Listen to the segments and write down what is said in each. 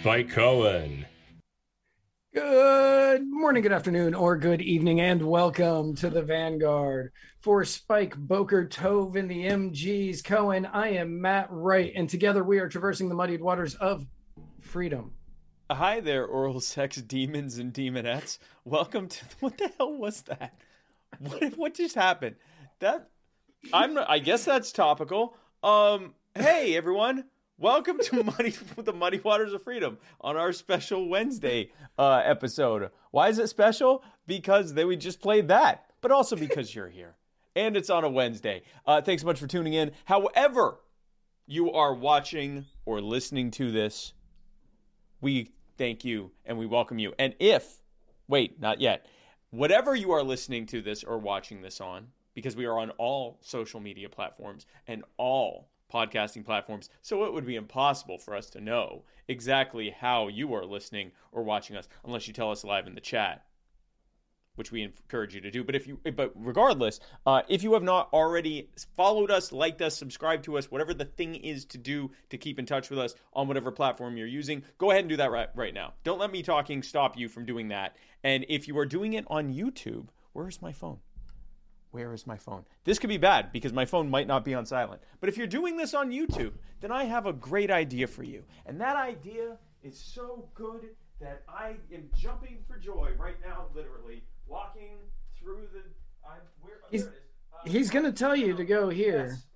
Matt Spike Cohen. Good morning, good afternoon, or good evening, and welcome to the Vanguard. For Spike Boker Tove and the MGs Cohen, I am Matt Wright, and together we are traversing the muddied waters of freedom. Hi there, oral sex demons and demonettes. Welcome to what the hell was that? What what just happened? That I'm I guess that's topical. Um, hey everyone, welcome to Muddy the Muddy Waters of Freedom on our special Wednesday uh, episode. Why is it special? Because we just played that, but also because you're here and it's on a Wednesday. Uh, thanks so much for tuning in. However, you are watching or listening to this, we thank you and we welcome you. And if, wait, not yet, whatever you are listening to this or watching this on, because we are on all social media platforms and all podcasting platforms, so it would be impossible for us to know exactly how you are listening or watching us unless you tell us live in the chat which we encourage you to do. But if you, but regardless, uh, if you have not already followed us, liked us, subscribed to us, whatever the thing is to do to keep in touch with us on whatever platform you're using, go ahead and do that right right now. Don't let me talking stop you from doing that. And if you are doing it on YouTube, where is my phone? Where is my phone? This could be bad because my phone might not be on silent. But if you're doing this on YouTube, then I have a great idea for you. And that idea is so good that I am jumping for joy right now, literally walking through the. I'm, where, oh, He's- there it is. Uh, He's going to tell you to go here Yes.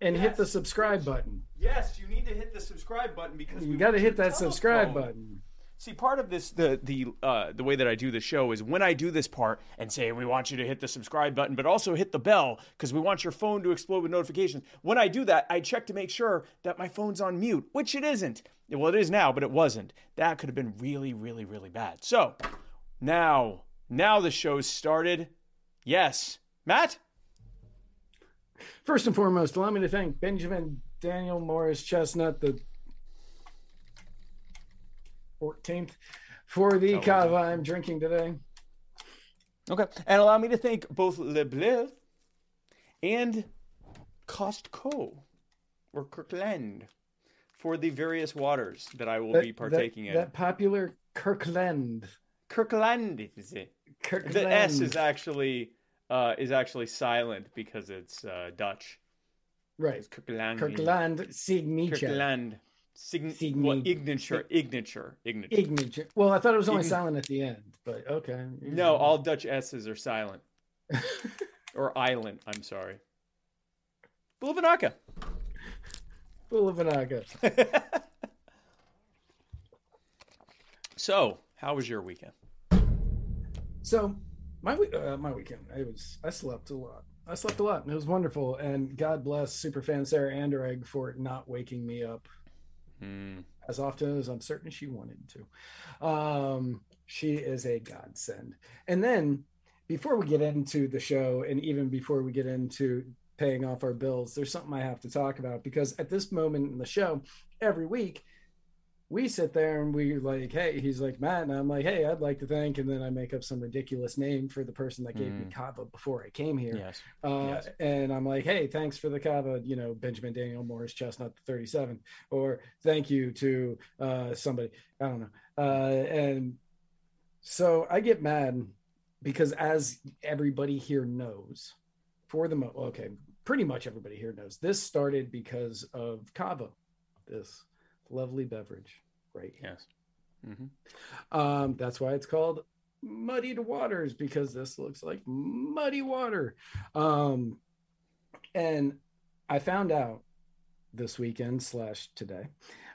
and hit the subscribe button. Yes, you need to hit the subscribe button because You got to hit that subscribe button. See, part of this, the the uh, the way that I do the show is when I do this part and say we want you to hit the subscribe button, but also hit the bell because we want your phone to explode with notifications. When I do that, I check to make sure that my phone's on mute, which it isn't. Well, it is now, but it wasn't. That could have been really, really, really bad. So now, now the show's started. Yes, Matt. First and foremost, allow me to thank Benjamin Daniel Morris Chestnut, the 14th, for the kava I'm drinking today. Okay, and allow me to thank both Le Bleu and Costco or Kirkland for the various waters that I will That- be partaking that, in. That popular Kirkland. Kirkland is it? Kirkland. The S is actually uh, is actually silent because it's uh, Dutch. right. It's Kirkland. Kirkland signature. Kirkland. Sign- Signi- what, ignature, ignature, ignature. Ignature. Well, I thought it was only Ign- silent at the end, but okay. No, all Dutch S's are silent. or island, I'm sorry. Bulavanaka. Bulavanaga. so, how was your weekend? So my uh, my weekend, I was I slept a lot. I slept a lot. and It was wonderful, and God bless superfan Sarah Anderegg for not waking me up Hmm. as often as I'm certain she wanted to. Um, she is a godsend. And then before we get into the show, and even before we get into paying off our bills, there's something I have to talk about because at this moment in the show, every week we sit there and we like, hey, he's like Matt, and I'm like, hey, I'd like to thank, and then I make up some ridiculous name for the person that gave me Mm. kava before I came here. Yes. Uh, Yes. And I'm like, hey, thanks for the kava, you know, Benjamin Daniel Morris Chestnut 37, or thank you to uh, somebody, I don't know. Uh, and so I get mad because, as everybody here knows, for the mo, okay, pretty much everybody here knows, this started because of kava, this lovely beverage right here. Yes. hmm Um, that's why it's called muddied waters because this looks like muddy water. Um, and I found out this weekend slash today.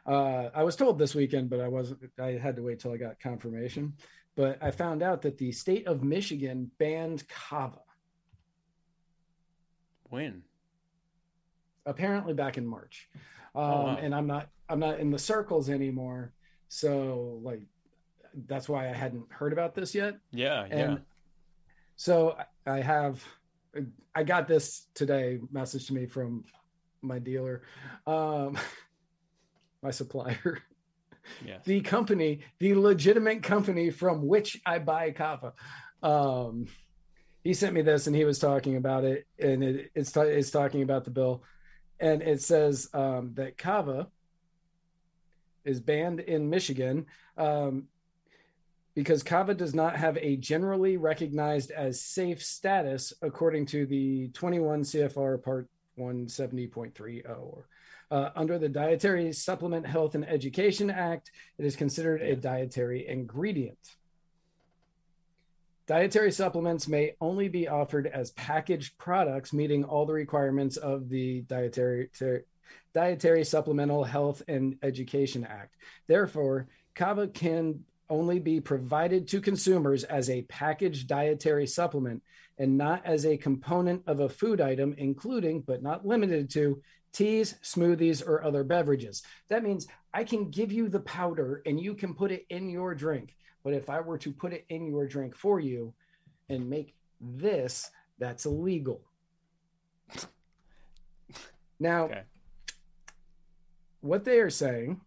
Uh, I was told this weekend, but I wasn't. I had to wait till I got confirmation. But I found out that the state of Michigan banned kava. When? apparently back in March. Um, Oh, wow. and I'm not I'm not in the circles anymore. So like that's why I hadn't heard about this yet. Yeah, yeah. So I have I got this today message to me from my dealer. Um my supplier. Yes. The company, the legitimate company from which I buy kava. Um he sent me this and he was talking about it and it, it's it's talking about the bill and it says um, that kava is banned in Michigan um, because kava does not have a generally recognized as safe status according to the 21 CFR Part 170.30. Uh, under the Dietary Supplement Health and Education Act, it is considered a dietary ingredient. Dietary supplements may only be offered as packaged products meeting all the requirements of the Dietary, Ter, Dietary Supplemental Health and Education Act. Therefore, kava can only be provided to consumers as a packaged dietary supplement and not as a component of a food item, including but not limited to teas, smoothies, or other beverages. That means I can give you the powder and you can put it in your drink. But if I were to put it in your drink for you and make this, that's illegal. Now, okay. what they are saying,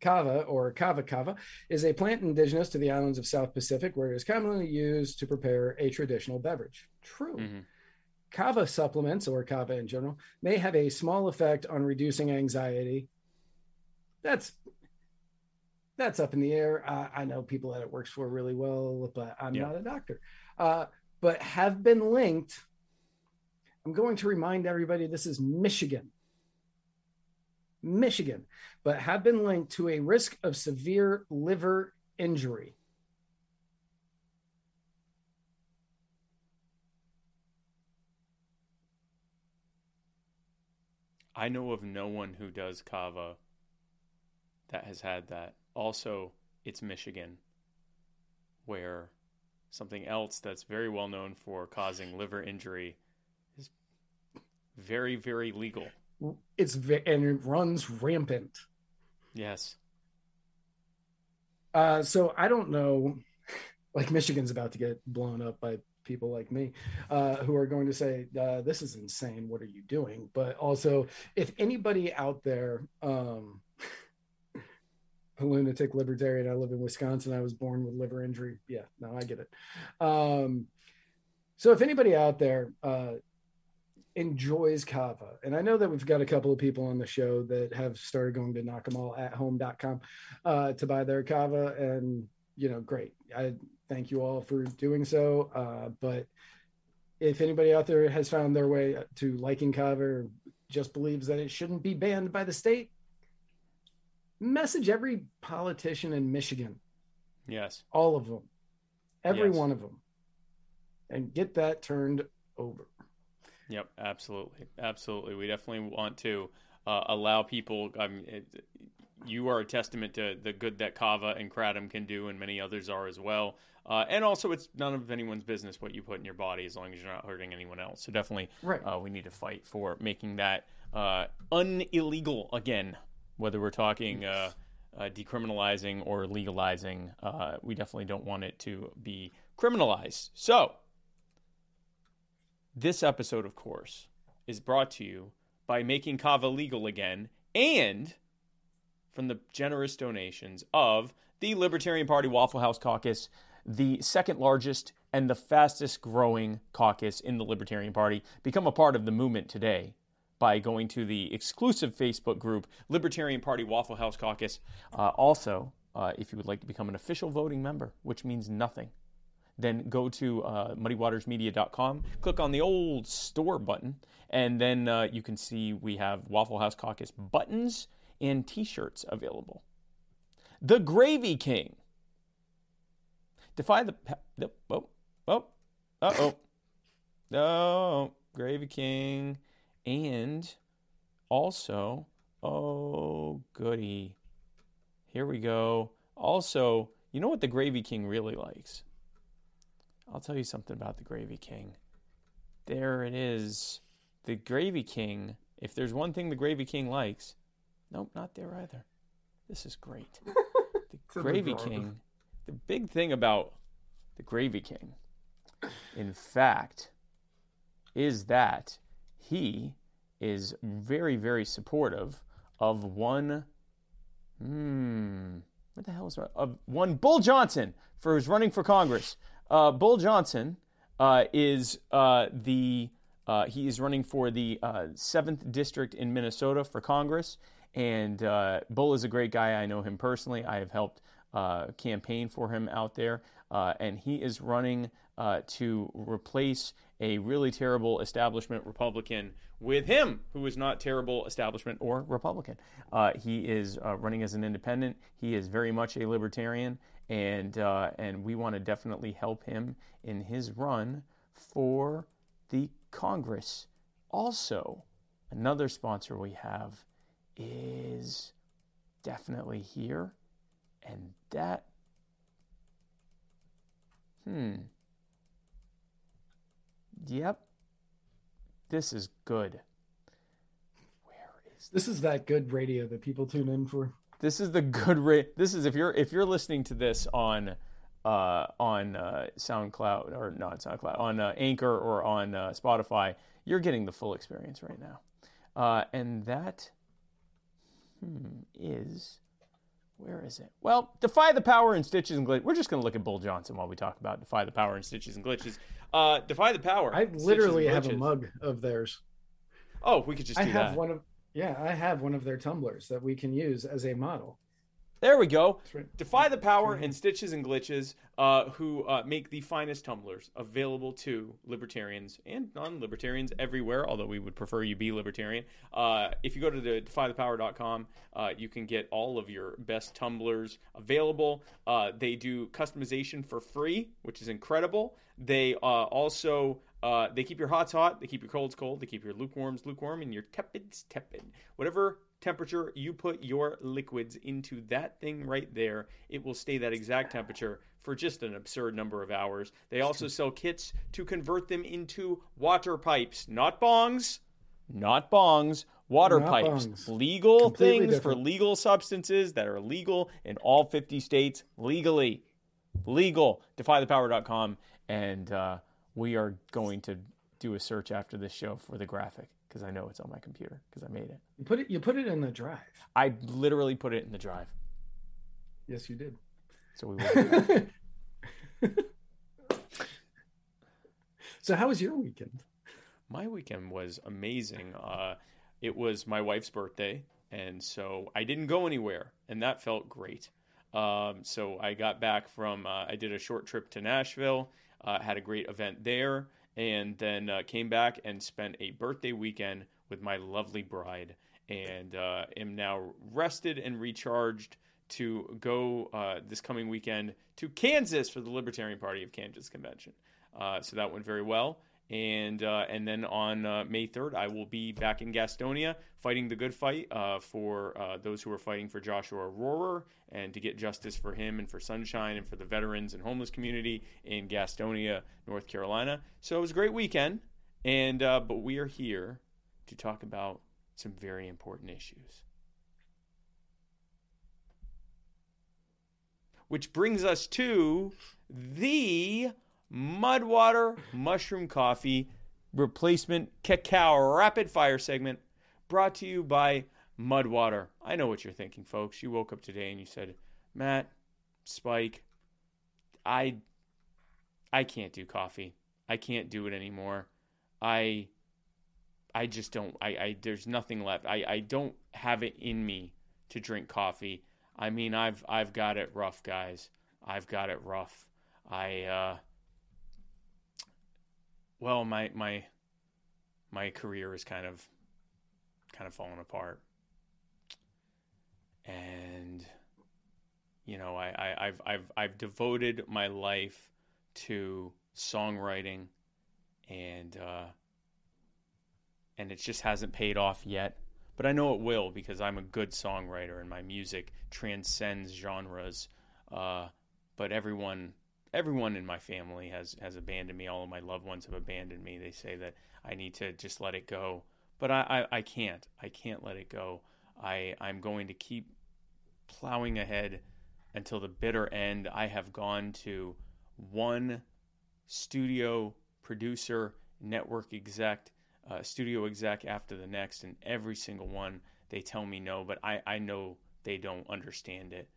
kava or kava kava, is a plant indigenous to the islands of South Pacific where it is commonly used to prepare a traditional beverage. True. Mm-hmm. Kava supplements, or kava in general, may have a small effect on reducing anxiety. That's that's up in the air. Uh, I know people that it works for really well, but I'm yeah. not a doctor. Uh, but have been linked. I'm going to remind everybody this is Michigan. Michigan, but have been linked to a risk of severe liver injury. I know of no one who does kava that has had that. Also, it's Michigan, where something else that's very well known for causing liver injury is very, very legal. It's and it runs rampant. Yes. Uh, so I don't know. Like Michigan's about to get blown up by people like me uh, who are going to say, uh, "This is insane. What are you doing?" But also, if anybody out there, um, lunatic libertarian, I live in Wisconsin. I was born with liver injury. Yeah, no, I get it. Um, so if anybody out there uh, enjoys kava, and I know that we've got a couple of people on the show that have started going to knockemallatHome.com uh, to buy their kava, and you know, great. I thank you all for doing so. Uh, but if anybody out there has found their way to liking kava or just believes that it shouldn't be banned by the state, message every politician in Michigan. Yes. All of them. Every yes. one of them. And get that turned over. Yep, absolutely. Absolutely. We definitely want to uh, allow people. I mean, it, you are a testament to the good that Kava and Kratom can do, and many others are as well. Uh, and also, it's none of anyone's business what you put in your body as long as you're not hurting anyone else. So definitely, right. uh, we need to fight for making that uh, unillegal again. Whether we're talking uh, uh, decriminalizing or legalizing, uh, we definitely don't want it to be criminalized. So, this episode, of course, is brought to you by making kava legal again and from the generous donations of the Libertarian Party Waffle House Caucus, the second largest and the fastest growing caucus in the Libertarian Party. Become a part of the movement today by going to the exclusive Facebook group, Libertarian Party Waffle House Caucus. Uh, also, uh, if you would like to become an official voting member, which means nothing, then go to uh, muddywatersmedia.com, click on the old store button, and then uh, you can see we have Waffle House Caucus buttons and t shirts available. The Gravy King. Defy the. the oh, oh, uh oh. Oh, Gravy King. And also, oh, goody. Here we go. Also, you know what the Gravy King really likes? I'll tell you something about the Gravy King. There it is. The Gravy King, if there's one thing the Gravy King likes, Nope, not there either. This is great. The Gravy King. The big thing about the Gravy King, in fact, is that he is very, very supportive of one. Hmm. What the hell is that? of one Bull Johnson for who's running for Congress? Uh, Bull Johnson uh, is uh, the uh, he is running for the uh, seventh district in Minnesota for Congress, And uh, Bull is a great guy. I know him personally. I have helped campaign for him out there, and he is running to replace a really terrible establishment Republican with him, who is not terrible establishment or Republican. Uh, he is uh, running as an independent. He is very much a libertarian, and uh, and we want to definitely help him in his run for the Congress. Also, another sponsor we have is definitely here, and that. Hmm. Yep. This is good. Where is This is that good radio that people tune in for. this is the good rate. This is if you're if you're listening to this on uh, on uh, SoundCloud or not SoundCloud on uh, Anchor or on uh, Spotify, you're getting the full experience right now, uh, and that hmm, is where is it? Well, Defy the Power and Stitches and Glitches. We're just going to look at Bull Johnson while we talk about Defy the Power and Stitches and Glitches. Uh, Defy the Power. I literally have a mug of theirs. Oh, we could just I have that. one of yeah, I have one of their tumblers that we can use as a model. There we go. Right. Defy the Power right. and Stitches and Glitches, uh, who uh, make the finest tumblers available to libertarians and non-libertarians everywhere. Although we would prefer you be libertarian. Uh, if you go to the defythepower.com, uh, you can get all of your best tumblers available. Uh, they do customization for free, which is incredible. They uh, also uh, they keep your hots hot, they keep your colds cold, they keep your lukewarms lukewarm, and your tepids tepid. Whatever temperature you put your liquids into that thing right there, it will stay that exact temperature for just an absurd number of hours. They also sell kits to convert them into water pipes, not bongs, not bongs, water Not pipes. bongs. Legal Completely things for legal substances that are legal in all 50 states legally. Legal. Defythepower.com. And uh, we are going to do a search after this show for the graphic because I know it's on my computer because I made it. You put it you put it in the drive. I literally put it in the drive. Yes, you did. So we will so how was your weekend? my weekend was amazing. Uh, it was my wife's birthday, and so I didn't go anywhere, and that felt great. Um, so I got back from, uh, I did a short trip to Nashville, uh, had a great event there, and then uh, came back and spent a birthday weekend with my lovely bride, and uh, am now rested and recharged to go uh, this coming weekend to Kansas for the Libertarian Party of Kansas convention. Uh, so that went very well. And uh, and then on uh, May 3rd, I will be back in Gastonia fighting the good fight uh, for uh, those who are fighting for Joshua Rohrer and to get justice for him and for Sunshine and for the veterans and homeless community in Gastonia, North Carolina. So it was a great weekend. And uh, but we are here to talk about some very important issues. Which brings us to the Mudwater Mushroom Coffee Replacement Cacao Rapid Fire segment brought to you by Mudwater. I know what you're thinking, folks. You woke up today and you said, Matt, Spike, I I can't do coffee. I can't do it anymore. I I just don't I, I there's nothing left. I, I don't have it in me to drink coffee. I mean I've I've got it rough, guys. I've got it rough. I uh well my my my career is kind of kind of falling apart. And you know, I, I, I've I've I've devoted my life to songwriting and uh and it just hasn't paid off yet. But I know it will because I'm a good songwriter and my music transcends genres. Uh, but everyone, everyone in my family has has abandoned me. All of my loved ones have abandoned me. They say that I need to just let it go, but I, I, I can't. I can't let it go. I I'm going to keep plowing ahead until the bitter end. I have gone to one studio producer, network exec, uh, studio exec after the next, and every single one they tell me no, but I, I know they don't understand it.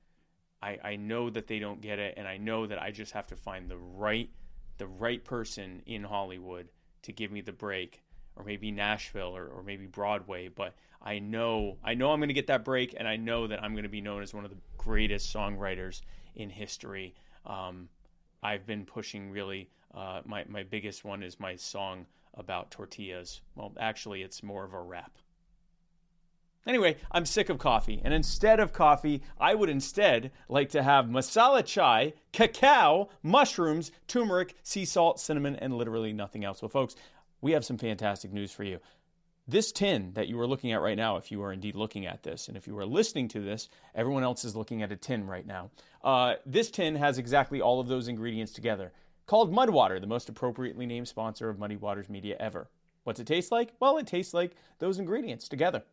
I, I know that they don't get it, and I know that I just have to find the right the right person in Hollywood to give me the break, or maybe Nashville or, or maybe Broadway, but I know I know I'm to get that break, and I know that I'm to be known as one of the greatest songwriters in history. Um, I've been pushing really. Uh, my my biggest one is my song about tortillas. Well, actually, it's more of a rap. Anyway, I'm sick of coffee, and instead of coffee, I would instead like to have masala chai, cacao, mushrooms, turmeric, sea salt, cinnamon, and literally nothing else. Well, folks, we have some fantastic news for you. This tin that you are looking at right now, if you are indeed looking at this, and if you are listening to this, everyone else is looking at a tin right now. Uh, this tin has exactly all of those ingredients together. Called Mudwater, the most appropriately named sponsor of Muddy Waters Media ever. What's it taste like? Well, it tastes like those ingredients together.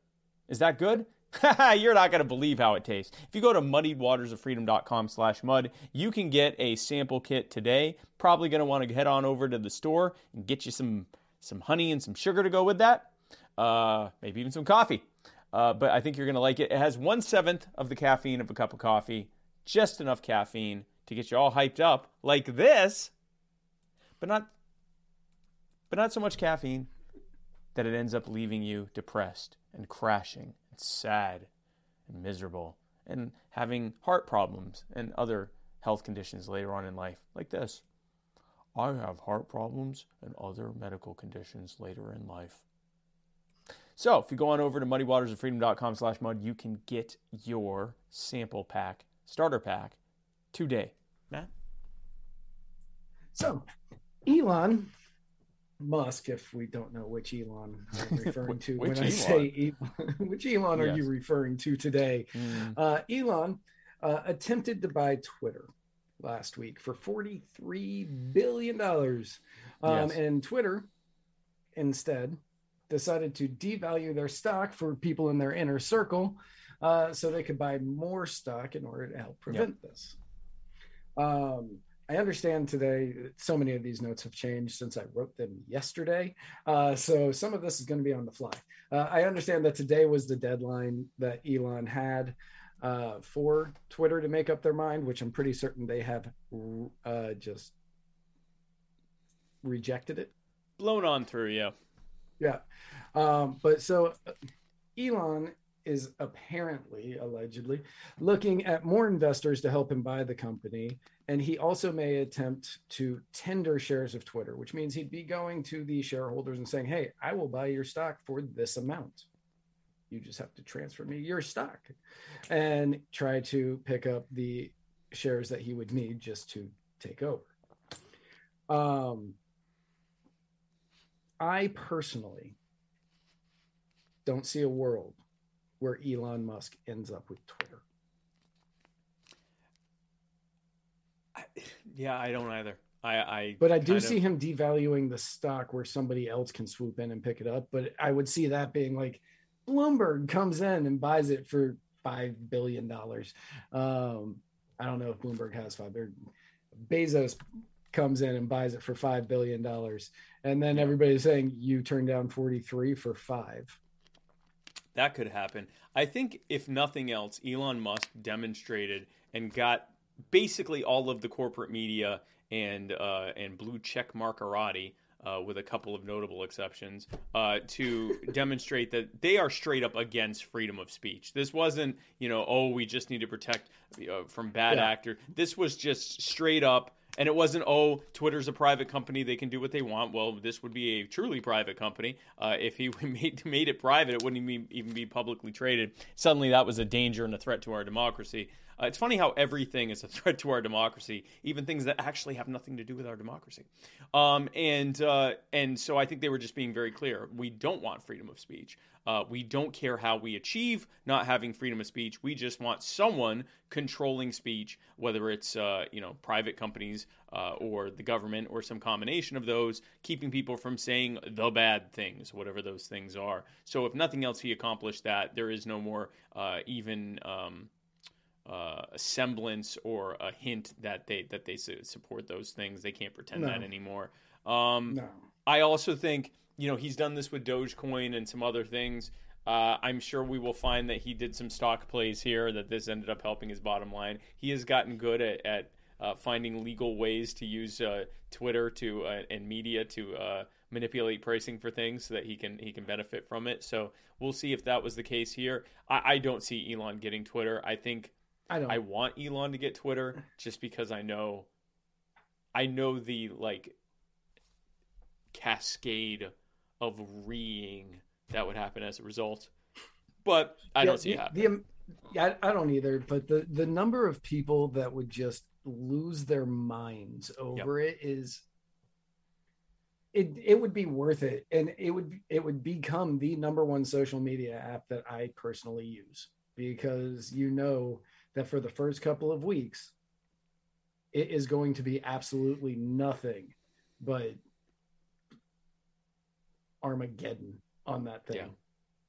Is that good? You're not going to believe how it tastes. If you go to muddywatersoffreedom.com slash mud, you can get a sample kit today. Probably going to want to head on over to the store and get you some, some honey and some sugar to go with that. Uh, maybe even some coffee. Uh, but I think you're going to like it. It has one seventh of the caffeine of a cup of coffee, just enough caffeine to get you all hyped up like this, but not, but not so much caffeine that it ends up leaving you depressed and crashing and sad and miserable and having heart problems and other health conditions later on in life, like this. I have heart problems and other medical conditions later in life. So if you go on over to muddywatersoffreedom.com slash mud, you can get your sample pack, starter pack, today. Matt? So, Elon Musk, if we don't know which Elon I'm referring to when I say Elon, which Elon yes. are you referring to today? Mm. Uh, Elon uh, attempted to buy Twitter last week for $43 billion. Um, yes. And Twitter instead decided to devalue their stock for people in their inner circle uh, so they could buy more stock in order to help prevent yep. this. Um, I understand today so many of these notes have changed since I wrote them yesterday. Uh, so some of this is going to be on the fly. Uh, I understand that today was the deadline that Elon had uh, for Twitter to make up their mind, which I'm pretty certain they have uh, just rejected it. Blown on through, yeah. Yeah. Um, but so uh, Elon is apparently, allegedly, looking at more investors to help him buy the company. And he also may attempt to tender shares of Twitter, which means he'd be going to the shareholders and saying, Hey, I will buy your stock for this amount. You just have to transfer me your stock and try to pick up the shares that he would need just to take over. Um, I personally don't see a world where Elon Musk ends up with Twitter. I, yeah, I don't either. I, I but I do see of... him devaluing the stock where somebody else can swoop in and pick it up. But I would see that being like Bloomberg comes in and buys it for five billion dollars. Um, I don't know if Bloomberg has five. Bezos comes in and buys it for five billion dollars, and then everybody's saying you turned down forty three for five. That could happen. I think, if nothing else, Elon Musk demonstrated and got basically all of the corporate media and uh, and blue check markerati, uh, with a couple of notable exceptions, uh, to demonstrate that they are straight up against freedom of speech. This wasn't, you know, oh, we just need to protect uh, from bad yeah. actor. This was just straight up and it wasn't, oh, Twitter's a private company; they can do what they want. Well, this would be a truly private company. Uh, if he made made it private, it wouldn't even be, even be publicly traded. Suddenly, that was a danger and a threat to our democracy. Uh, it's funny how everything is a threat to our democracy, even things that actually have nothing to do with our democracy. Um, and uh, and so I think they were just being very clear. We don't want freedom of speech. Uh, we don't care how we achieve not having freedom of speech. We just want someone controlling speech, whether it's uh, you know private companies uh, or the government or some combination of those, keeping people from saying the bad things, whatever those things are. So if nothing else, he accomplished that. There is no more uh, even. Um, uh, a semblance or a hint that they that they support those things. They can't pretend no. that anymore. Um, no. I also think you know, he's done this with Dogecoin and some other things. Uh, I'm sure we will find that he did some stock plays here, that this ended up helping his bottom line. He has gotten good at, at uh, finding legal ways to use uh, Twitter to uh, and media to uh, manipulate pricing for things so that he can he can benefit from it. So we'll see if that was the case here. I, I don't see Elon getting Twitter. I think I don't. I want Elon to get Twitter just because I know I know the like cascade of reeing that would happen as a result. But I Yeah, don't see the, it happening. yeah, I I don't either. But the the number of people that would just lose their minds over it is it it would be worth it, and it would it would become the number one social media app that I personally use because you know that for the first couple of weeks, it is going to be absolutely nothing but Armageddon on that thing. Yeah.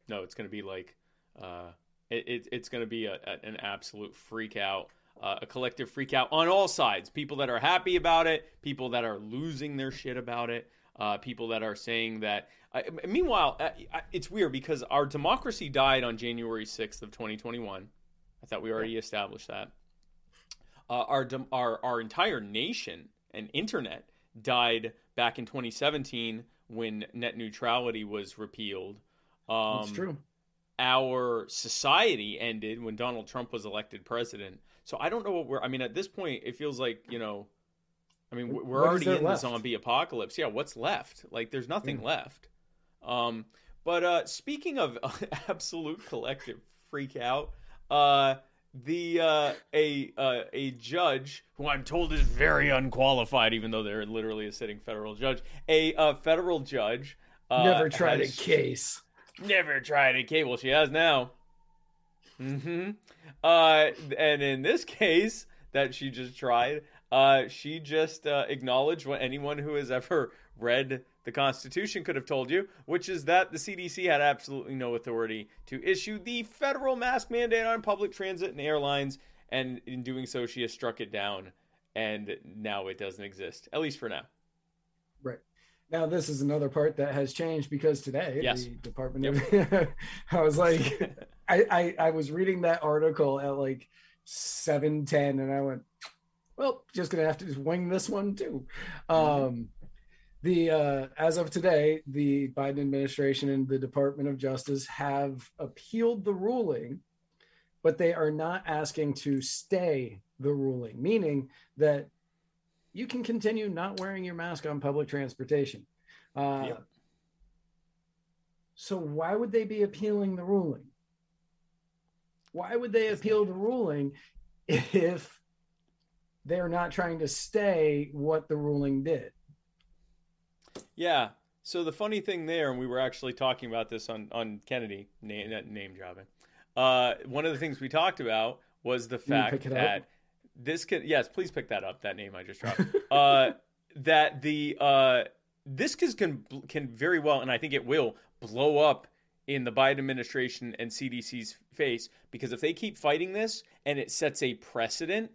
No, it's going to be like uh, it, it, it's going to be a, a, an absolute freak out, uh, a collective freak out on all sides. People that are happy about it, people that are losing their shit about it, uh, people that are saying that. Meanwhile, uh, it's weird because our democracy died on January sixth of 2021. I thought we already established that. Uh, our our our entire nation and internet died back in 2017 when net neutrality was repealed. Um, It's true. our society ended when Donald Trump was elected president. So I don't know what we're. I mean, at this point, it feels like you know. I mean, we're What already in left? the zombie apocalypse. Yeah, what's left? Like, there's nothing Yeah. left. Um, but uh, speaking of absolute collective freak out, uh, the uh, a uh, a judge who I'm told is very unqualified, even though they're literally a sitting federal judge, a uh, federal judge. Uh, Never tried has- a case. Never tried a case. Well, she has now. hmm Uh, and in this case that she just tried, uh, she just uh, acknowledged what anyone who has ever read the Constitution could have told you, which is that the CDC had absolutely no authority to issue the federal mask mandate on public transit and airlines, and in doing so, she has struck it down, and now it doesn't exist, at least for now. Right. Now this is another part that has changed because today Yes. the Department of I was like I, I I was reading that article at like seven ten and I went, well, just gonna have to just wing this one too. Um the uh as of today, the Biden administration and the Department of Justice have appealed the ruling, but they are not asking to stay the ruling, meaning that you can continue not wearing your mask on public transportation. Uh, Yep. So why would they be appealing the ruling? Why would they appeal the ruling if they're not trying to stay what the ruling did? Yeah. So the funny thing there, and we were actually talking about this on on Kennedy name name dropping. Uh, one of the things we talked about was the fact it up? that this could yes, please pick that up. That name I just dropped. uh, that the uh, this can can very well, and I think it will blow up in the Biden administration and CDC's face because if they keep fighting this and it sets a precedent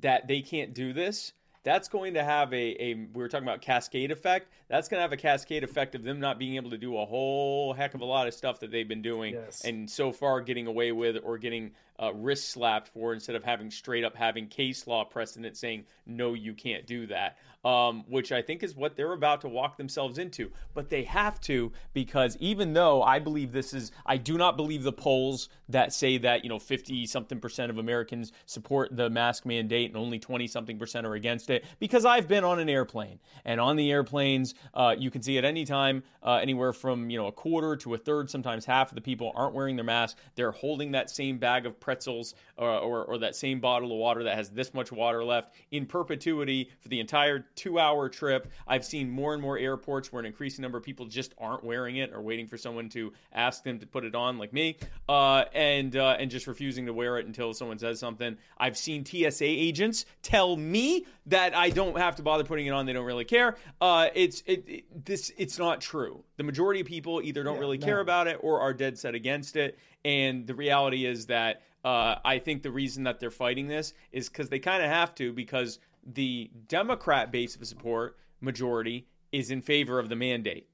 that they can't do this, that's going to have a, a we were talking about cascade effect. That's going to have a cascade effect of them not being able to do a whole heck of a lot of stuff that they've been doing Yes. and so far getting away with or getting uh, wrist slapped for instead of having straight up having case law precedent saying no you can't do that um, which i think is what they're about to walk themselves into. But they have to because even though i believe this is i do not believe the polls that say that you know 50 something percent of americans support the mask mandate and only 20 something percent are against it because i've been on an airplane. And on the airplanes uh, you can see at any time uh, anywhere from you know a quarter to a third sometimes half of the people aren't wearing their mask. They're holding that same bag of pretzels or, or, or that same bottle of water that has this much water left in perpetuity for the entire two hour trip. I've seen more and more airports where an increasing number of people just aren't wearing it or waiting for someone to ask them to put it on like me uh, and uh, and just refusing to wear it until someone says something. I've seen tsa agents tell me that i don't have to bother putting it on. They don't really care. Uh, it's it, it this it's not true. The majority of people either don't Yeah, really no. care about it or are dead set against it and the reality is that uh, I think the reason that they're fighting this is because they kind of have to because the Democrat base of support majority is in favor of the mandate.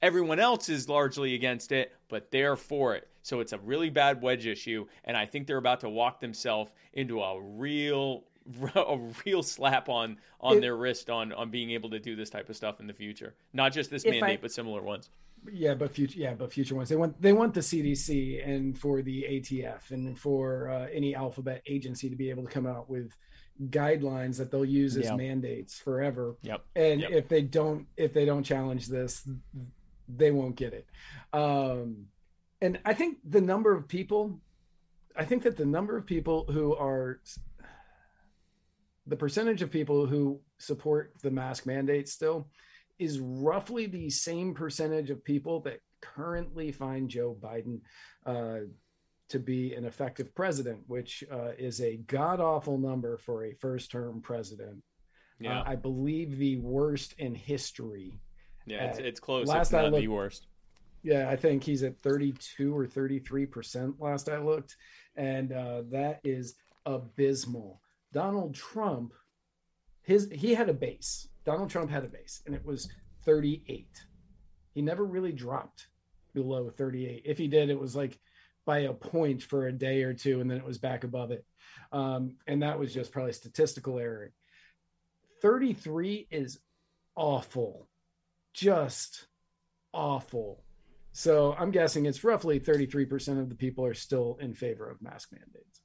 Everyone else is largely against it, but they're for it. So it's a really bad wedge issue, and I think they're about to walk themselves into a real a real slap on on If- their wrist on on being able to do this type of stuff in the future. Not just this mandate, I- but similar ones. Yeah, but future, yeah, but future ones. They want they want the CDC and for the ATF and for uh, any alphabet agency to be able to come out with guidelines that they'll use as Yeah. mandates forever. Yep. And Yep. if they don't, if they don't challenge this, they won't get it. Um, and I think the number of people, I think that the number of people who are, the percentage of people who support the mask mandate still is roughly the same percentage of people that currently find Joe Biden uh, to be an effective president, which uh, is a god awful number for a first term president. Yeah. Uh, I believe the worst in history. yeah. It's, uh, it's close. last It's I not the looked- worst. Yeah, I think he's at 32 or 33% last I looked. And uh, that is abysmal. Donald Trump, his he had a base. Donald Trump had a base, and it was 38. He never really dropped below 38. If he did, it was like by a point for a day or two, and then it was back above it. Um, and that was just probably statistical error. 33 is awful. Just awful. So I'm guessing it's roughly 33% of the people are still in favor of mask mandates.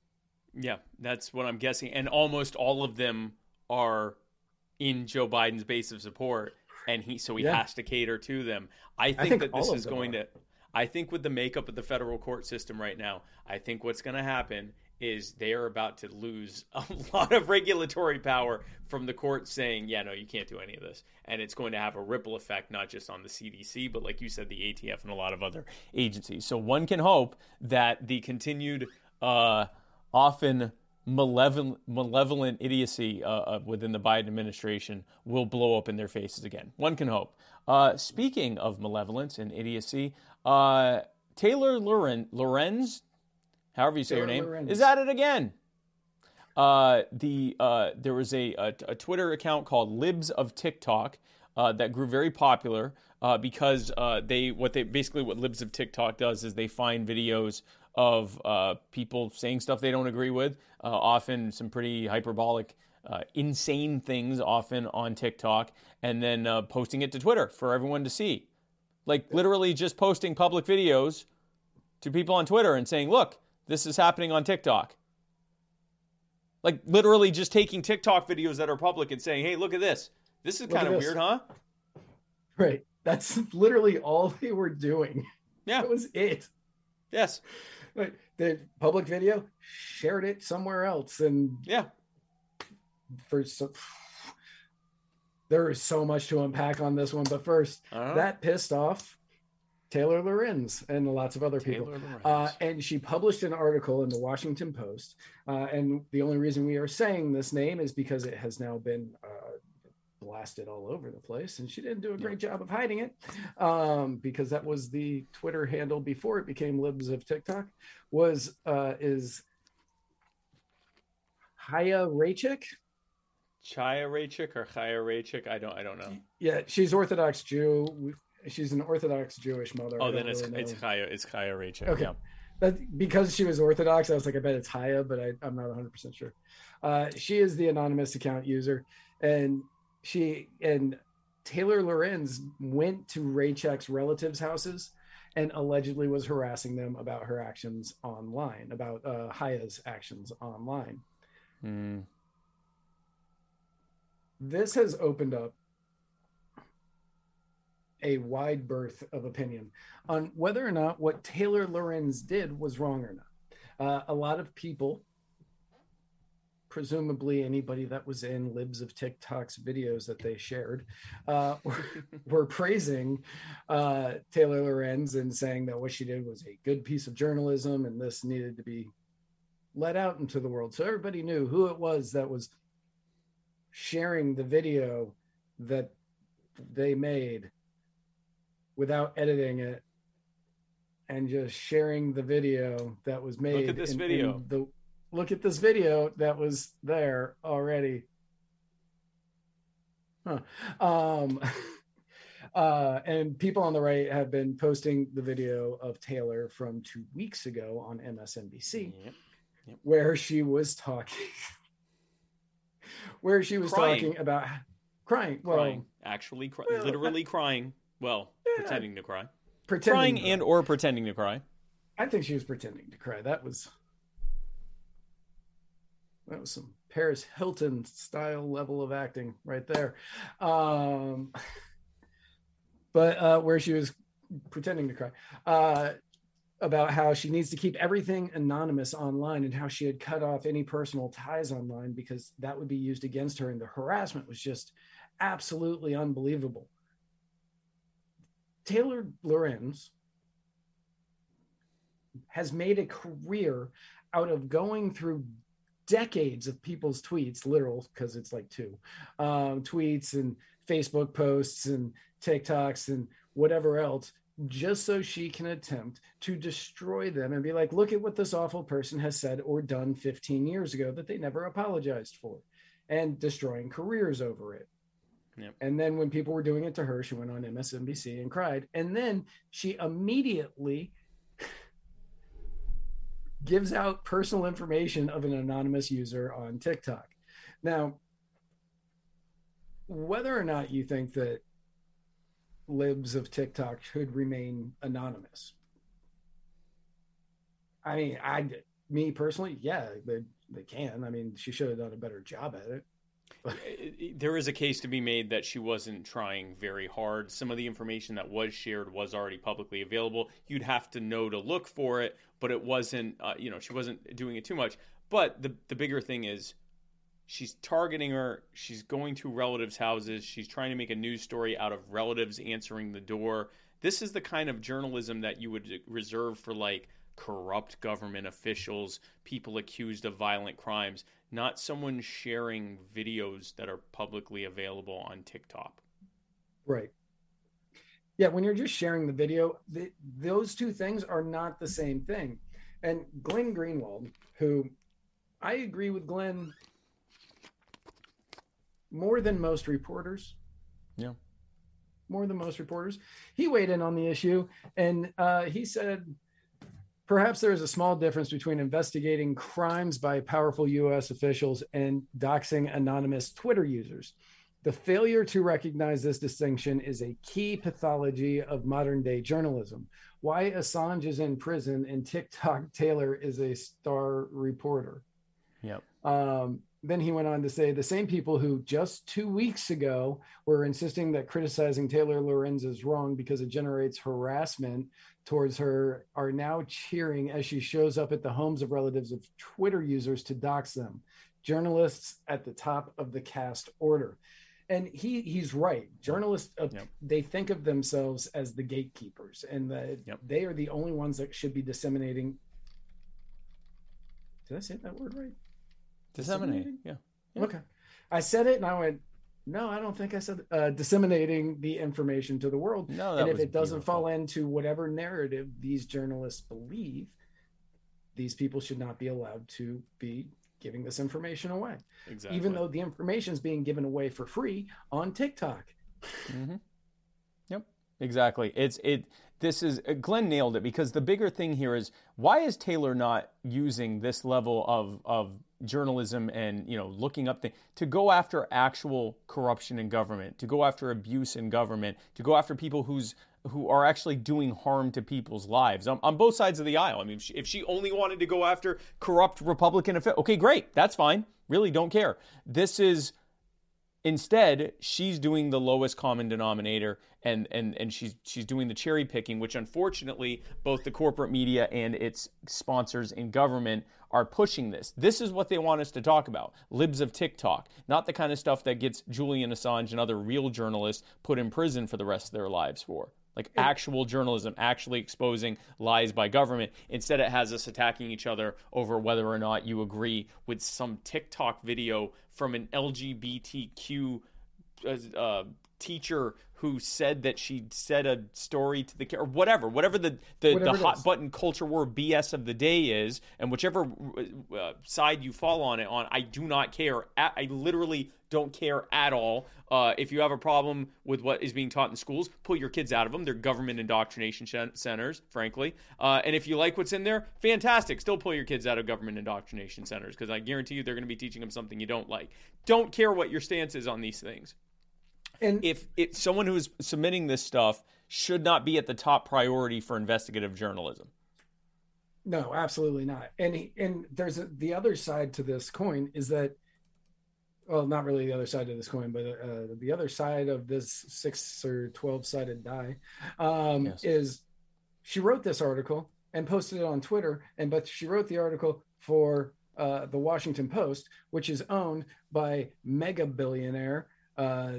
Yeah, that's what I'm guessing. And almost all of them are in Joe Biden's base of support, and he so he Yeah. has to cater to them. I think, think that this is going are. to. I think with the makeup of the federal court system right now, I think what's going to happen is they are about to lose a lot of regulatory power from the court saying, "Yeah, no, you can't do any of this," and it's going to have a ripple effect not just on the CDC, but like you said, the ATF and a lot of other agencies. So one can hope that the continued, uh, often malevolent, malevolent idiocy uh, uh, within the Biden administration will blow up in their faces again. One can hope. Uh, speaking of malevolence and idiocy, uh, Taylor Loren, Lorenz, however you say Taylor your name, Lorenz. is at it again. Uh, the uh, there was a, a, a Twitter account called Libs of TikTok uh, that grew very popular uh, because uh, they what they basically what Libs of TikTok does is they find videos of uh, people saying stuff they don't agree with, uh, often some pretty hyperbolic, uh, insane things, often on TikTok, and then uh, posting it to Twitter for everyone to see. Like literally just posting public videos to people on Twitter and saying, "Look, this is happening on TikTok." Like literally just taking TikTok videos that are public and saying, "Hey, look at this. This is kind of weird, huh?" Right. That's literally all they were doing. Yeah. That was it. Yes. The public video shared it somewhere else. And Yeah. for so, there is so much to unpack on this one. But first, Uh-huh. that pissed off Taylor Lorenz and lots of other people. Taylor. Uh, and she published an article in the Washington Post. Uh, and the only reason we are saying this name is because it has now been blasted all over the place. And she didn't do a great job of hiding it um, because that was the Twitter handle before it became Libs of TikTok. Was uh, is Haya Raichik? Chaya Raichik or Chaya Raichik? I don't. I don't know. Yeah, she's Orthodox Jew. She's an Orthodox Jewish mother. Oh, then it's really it's. Chaya. It's Chaya Raichik. Okay. Yeah. But because she was Orthodox, I was like, I bet it's Haya, but I, I'm not 100 percent sure. Uh, she is the anonymous account user, and she and Taylor Lorenz went to Raichik's relatives' houses and allegedly was harassing them about her actions online, about uh, Haya's actions online. Hmm. This has opened up a wide berth of opinion on whether or not what Taylor Lorenz did was wrong or not. Uh, a lot of people, presumably anybody that was in Libs of TikTok's videos that they shared, uh, were, were praising uh, Taylor Lorenz and saying that what she did was a good piece of journalism and this needed to be let out into the world. So everybody knew who it was that was sharing the video that they made without editing it and just sharing the video that was made Look at this in- in video. the look at this video that was there already huh. um uh and people on the right have been posting the video of taylor from two weeks ago on msnbc Yep. where she was talking where she was Crying. talking about crying. Well, crying, actually, cry, well, literally crying. Well, Yeah. pretending to cry, pretending crying to and or pretending to cry. I think she was pretending to cry. That was that was some Paris Hilton style level of acting right there. Um, but uh, where she was pretending to cry uh, about how she needs to keep everything anonymous online and how she had cut off any personal ties online because that would be used against her and the harassment was just absolutely unbelievable. Taylor Lorenz has made a career out of going through decades of people's tweets, literal, because it's like two um, tweets and Facebook posts and TikToks and whatever else, just so she can attempt to destroy them and be like, look at what this awful person has said or done 15 years ago that they never apologized for, and destroying careers over it. Yep. And then when people were doing it to her, she went on MSNBC and cried. And then she immediately gives out personal information of an anonymous user on TikTok. Now, whether or not you think that libs of TikTok should remain anonymous, I mean, I, me personally, yeah, they, they can. I mean, she should have done a better job at it. There is a case to be made that she wasn't trying very hard. Some of the information that was shared was already publicly available. You'd have to know to look for it, but it wasn't. Uh, you know, she wasn't doing it too much. But the the bigger thing is, she's targeting her. She's going to relatives' houses. She's trying to make a news story out of relatives answering the door. This is the kind of journalism that you would reserve for like corrupt government officials, people accused of violent crimes, not someone sharing videos that are publicly available on TikTok. Right. Yeah, when you're just sharing the video, the, those two things are not the same thing. And Glenn Greenwald, who I agree with Glenn more than most reporters. Yeah. More than most reporters. He weighed in on the issue and uh, he said perhaps there is a small difference between investigating crimes by powerful US officials and doxing anonymous Twitter users. The failure to recognize this distinction is a key pathology of modern day journalism. Why Assange is in prison and TikTok Taylor is a star reporter. Yep. Um, then he went on to say the same people who just two weeks ago were insisting that criticizing Taylor Lorenz is wrong because it generates harassment towards her are now cheering as she shows up at the homes of relatives of Twitter users to dox them. Journalists at the top of the caste order. And he he's right. Journalists uh, Yep. they think of themselves as the gatekeepers and that Yep. they are the only ones that should be disseminating. Did I say that word right? Disseminating. Yeah. Yeah. Okay. I said it and I went, no, I don't think I said uh, disseminating the information to the world. No, and if it doesn't beautiful. fall into whatever narrative these journalists believe, these people should not be allowed to be giving this information away, exactly. even though the information is being given away for free on TikTok. hmm Yep, exactly. It's it. This is uh, Glenn nailed it because the bigger thing here is why is Taylor not using this level of of journalism and you know looking up to go after actual corruption in government, to go after abuse in government, to go after people who's who are actually doing harm to people's lives on, on both sides of the aisle. I mean, if she, if she only wanted to go after corrupt Republican officials, okay, great, that's fine. Really, don't care. This is Instead, she's doing the lowest common denominator and, and, and she's she's doing the cherry picking, which unfortunately both the corporate media and its sponsors in government are pushing this. This is what they want us to talk about. Libs of TikTok, not the kind of stuff that gets Julian Assange and other real journalists put in prison for the rest of their lives for. Like actual journalism, actually exposing lies by government. Instead, it has us attacking each other over whether or not you agree with some TikTok video from an LGBTQ uh, uh, teacher who said that she said a story to the or whatever, whatever the the, Whatever the hot is. button culture war BS of the day is, and whichever uh, side you fall on it on, I do not care. At, I literally don't care at all. Uh, if you have a problem with what is being taught in schools, pull your kids out of them. They're government indoctrination sh- centers, frankly. Uh, and if you like what's in there, fantastic. Still pull your kids out of government indoctrination centers because I guarantee you they're going to be teaching them something you don't like. Don't care what your stance is on these things And if it someone who's submitting this stuff should not be at the top priority for investigative journalism. No, absolutely not. And he, and there's a, the other side to this coin is that, well, not really the other side of this coin, but uh, the other side of this six or twelve sided die um, Yes. is she wrote this article and posted it on Twitter, and but she wrote the article for uh, the Washington Post, which is owned by mega billionaire uh,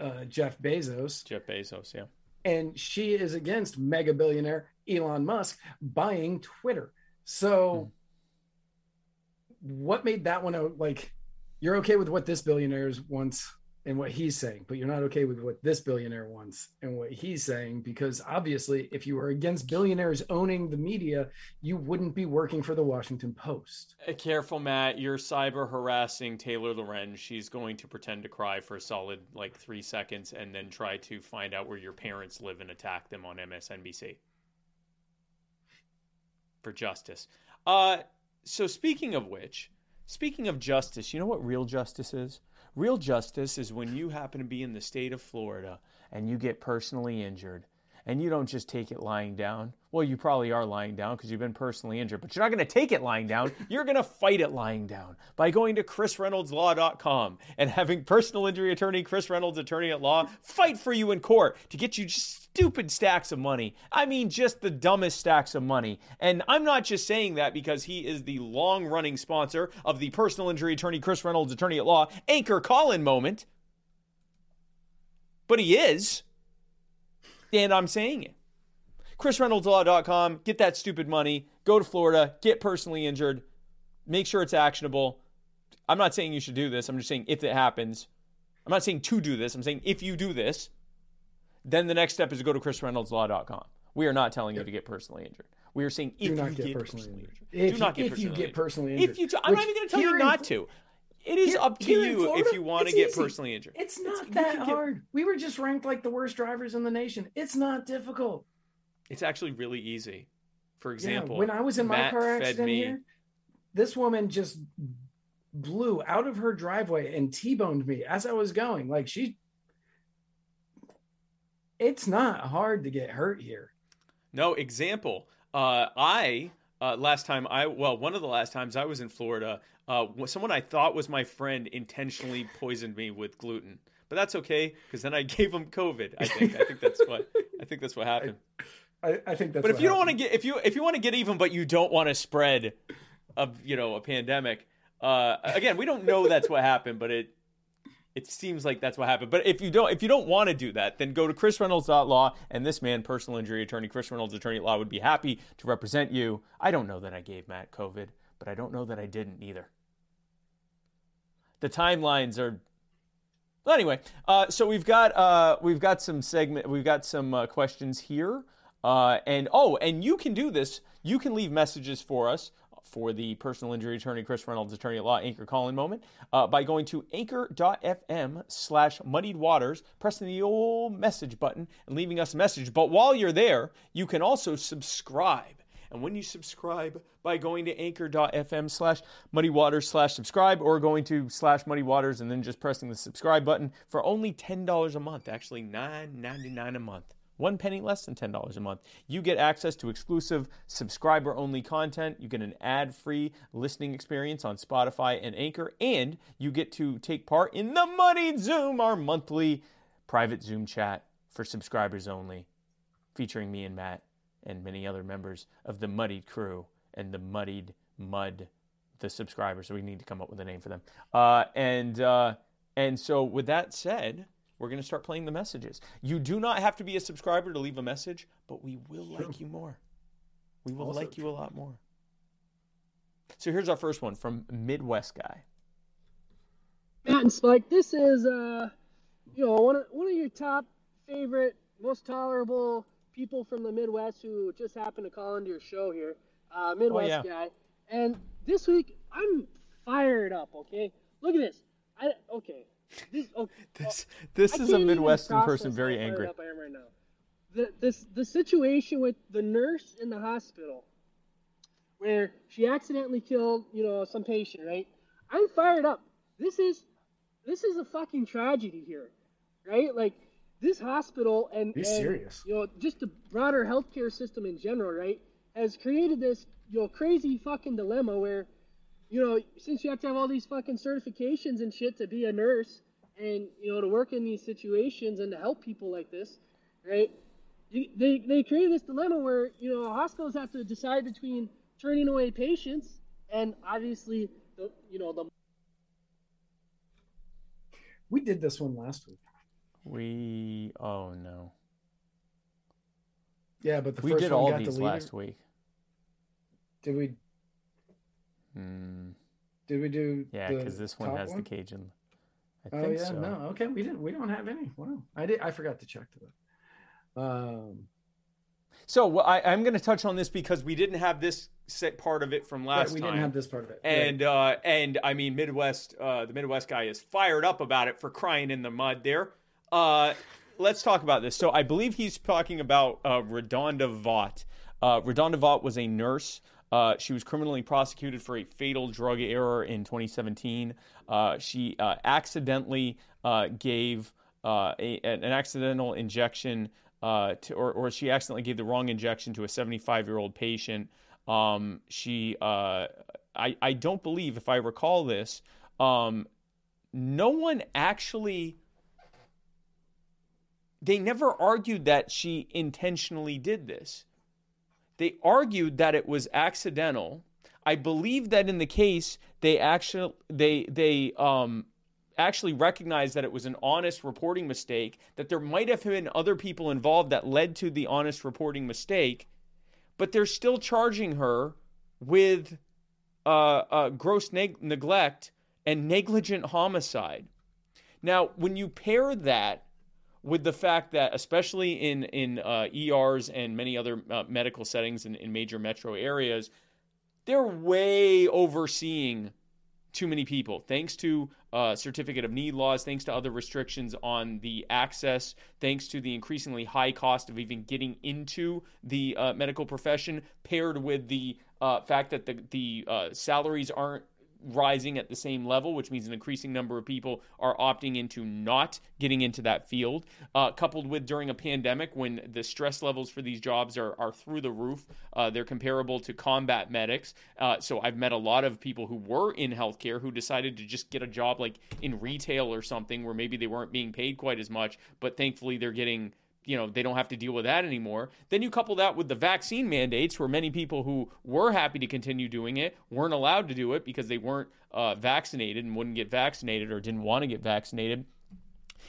uh, Jeff Bezos Jeff Bezos, yeah. and she is against mega billionaire Elon Musk buying Twitter. So, what made that one out? Like, you're okay with what this billionaire wants and what he's saying, but you're not okay with what this billionaire wants and what he's saying because obviously, if you were against billionaires owning the media, you wouldn't be working for the Washington Post. Careful, Matt. You're cyber harassing Taylor Loren. She's going to pretend to cry for a solid like three seconds and then try to find out where your parents live and attack them on MSNBC for justice. Uh, so speaking of which, speaking of justice, you know what real justice is? Real justice is when you happen to be in the state of Florida and you get personally injured and you don't just take it lying down. Well, you probably are lying down because you've been personally injured, but you're not going to take it lying down. You're going to fight it lying down by going to chrisreynoldslaw.com and having personal injury attorney Chris Reynolds, attorney at law, fight for you in court to get you just stupid stacks of money. I mean, just the dumbest stacks of money. And I'm not just saying that because he is the long running sponsor of the personal injury attorney Chris Reynolds, attorney at law, anchor Calling moment, but he is. And I'm saying it. ChrisReynoldsLaw.com. Get that stupid money. Go to Florida. Get personally injured. Make sure it's actionable. I'm not saying you should do this. I'm just saying if it happens. I'm not saying to do this. I'm saying if you do this, then the next step is to go to ChrisReynoldsLaw.com. We are not telling you to get personally injured. We are saying if not you get get personally personally injured. injured. If do not you- get if you get personally injured. If you, I'm not even going to tell you not Fl- to. It is Here- up to here in you if you want to get easy. personally injured. It's not you that can get- hard. We were just ranked like the worst drivers in the nation. It's not difficult. It's actually really easy. For example, yeah, when I was in my car accident me- here, this woman just blew out of her driveway and T-boned me as I was going. Like she it's not hard to get hurt here. No example. Uh, I uh, last time I well one of the last times I was in Florida, uh, someone I thought was my friend intentionally poisoned me with gluten. But that's okay because then I gave him COVID. I think. I think that's what. I think that's what happened. I, I think that's but if you don't want to get if you if you want to get even, but you don't want to spread a you know a pandemic. Uh, again, we don't know that's what happened, but it it seems like that's what happened. But if you don't if you don't want to do that, then go to chrisreynolds.law and this man, personal injury attorney, Chris Reynolds, attorney at law, would be happy to represent you. I don't know that I gave Matt COVID, but I don't know that I didn't either. The timelines are well, anyway, uh, so we've got uh, we've got some segment, we've got some uh, questions here, uh, and oh, and you can do this. You can leave messages for us for the personal injury attorney Chris Reynolds, attorney at law, Anchor Calling Moment, uh, by going to anchor.fm slash muddied waters, pressing the old message button, and leaving us a message. But while you're there, you can also subscribe. And when you subscribe by going to anchor.fm slash muddy waters slash subscribe or going to slash muddy waters and then just pressing the subscribe button for only $10 a month, actually $9.99 a month. One penny less than $10 a month. You get access to exclusive subscriber only content. You get an ad free listening experience on Spotify and Anchor, and you get to take part in the Muddied Zoom, our monthly private Zoom chat for subscribers only, featuring me and Matt and many other members of the Muddied crew and the Muddied Mud, the subscribers. So we need to come up with a name for them. Uh, and uh, and so with that said, we're going to start playing the messages. You do not have to be a subscriber to leave a message, but we will like you more. We will Also like you a lot more. So here's our first one from Midwest guy. Matt and Spike, this is uh, you know one of one of your top favorite, most tolerable people from the Midwest who just happened to call into your show here, uh, Midwest yeah. guy. And this week, I'm fired up. Okay, look at this. I okay. Oh, this, okay. This this I is a Midwestern person very angry. Up I am right now. The this the situation with the nurse in the hospital, where she accidentally killed you know some patient, right? I'm fired up. This is this is a fucking tragedy here, right? Like this hospital and, Be and, serious. you know just the broader healthcare system in general, right, has created this you know crazy fucking dilemma where you know, since you have to have all these fucking certifications and shit to be a nurse and, you know, to work in these situations and to help people like this, right? You, they, they create this dilemma where, you know, hospitals have to decide between turning away patients and obviously, the, you know, the We did this one last week. We oh no. Yeah, but the We first did one all got these deleted. last week. Did we? Hmm. Did we do? Yeah, because this one top has the Cajun. I Oh yeah, so. no, okay, we didn't. We don't have any. Wow, I did. I forgot to check that. Um, So well, I, I'm going to touch on this because we didn't have this set part of it from right, last we time. We didn't have this part of it. and uh, and I mean Midwest, uh, the Midwest guy is fired up about it for crying in the mud. There, uh, let's talk about this. So I believe he's talking about uh, RaDonda Vaught. Uh, RaDonda Vaught was a nurse. Uh, she was criminally prosecuted for a fatal drug error in 2017. Uh, she uh, accidentally uh, gave uh, a, an accidental injection uh, to, or, or she accidentally gave the wrong injection to a 75 year old patient. Um, she, I, I don't believe, if I recall this, um, no one actually. They never argued that she intentionally did this. They argued that it was accidental. I believe that in the case they actually they they um actually recognized that it was an honest reporting mistake, that there might have been other people involved that led to the honest reporting mistake, but they're still charging her with uh, uh, gross neg- neglect and negligent homicide. Now, when you pair that with the fact that, especially in in uh, ERs and many other uh, medical settings in, in major metro areas, they're way overseeing too many people. Thanks to uh, certificate of need laws, thanks to other restrictions on the access, thanks to the increasingly high cost of even getting into the uh, medical profession, paired with the uh, fact that the the uh, salaries aren't rising at the same level, which means an increasing number of people are opting into not getting into that field. Uh, coupled with during a pandemic when the stress levels for these jobs are, are through the roof, uh, they're comparable to combat medics. Uh, so I've met a lot of people who were in healthcare who decided to just get a job like in retail or something where maybe they weren't being paid quite as much, but thankfully they're getting you know they don't have to deal with that anymore then you couple that with the vaccine mandates where many people who were happy to continue doing it weren't allowed to do it because they weren't uh, vaccinated and wouldn't get vaccinated or didn't want to get vaccinated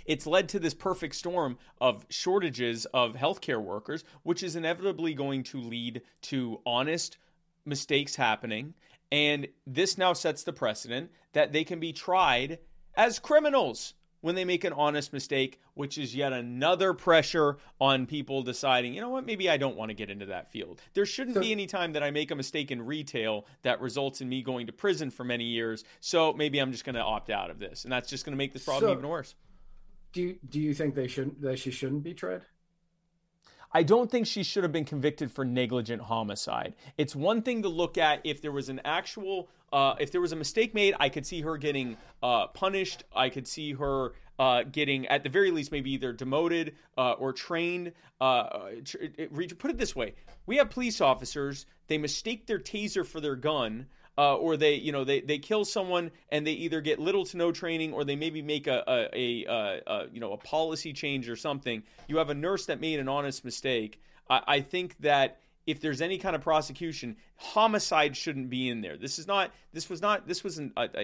it's led to this perfect storm of shortages of healthcare workers, which is inevitably going to lead to honest mistakes happening. And this now sets the precedent that they can be tried as criminals when they make an honest mistake, which is yet another pressure on people deciding, you know what, maybe I don't want to get into that field. There shouldn't So- be any time that I make a mistake in retail that results in me going to prison for many years. So maybe I'm just going to opt out of this. And that's just going to make this problem So- even worse. Do you, do you think they shouldn't that she shouldn't be tried? I don't think she should have been convicted for negligent homicide. It's one thing to look at if there was an actual, uh, if there was a mistake made, I could see her getting uh, punished. I could see her uh, getting, at the very least, maybe either demoted uh, or trained. Uh, tr- put it this way: we have police officers. They mistake their taser for their gun. Uh, or they, you know, they, they kill someone and they either get little to no training, or they maybe make a a, a, a, you know a policy change or something. You have a nurse that made an honest mistake. I, I think that if there's any kind of prosecution, homicide shouldn't be in there. This is not. This was not. This was an, an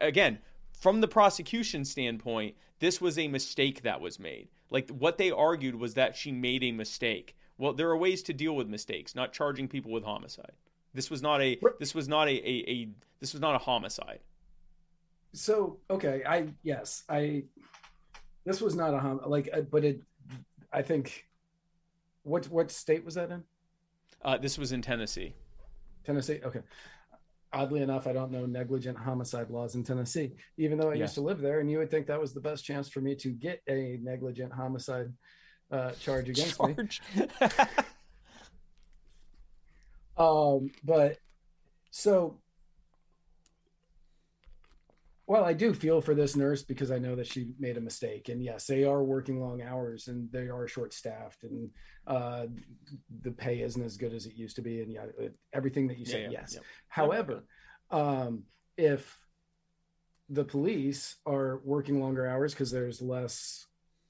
again from the prosecution standpoint. This was a mistake that was made. Like what they argued was that she made a mistake. Well, there are ways to deal with mistakes, not charging people with homicide. This was not a. This was not a, a, a this was not a homicide. So okay, I yes, I this was not a hom like, uh, but it I think what what state was that in? Uh, this was in Tennessee. Tennessee. Okay. Oddly enough, I don't know negligent homicide laws in Tennessee, even though I used to live there, and you would think that was the best chance for me to get a negligent homicide uh, charge against me. Um, but so, well, I do feel for this nurse because I know that she made a mistake, and yes, they are working long hours and they are short staffed, and uh, the pay isn't as good as it used to be, and yeah, everything that you Yeah, yeah, yes. yeah. However, um, if the police are working longer hours because there's less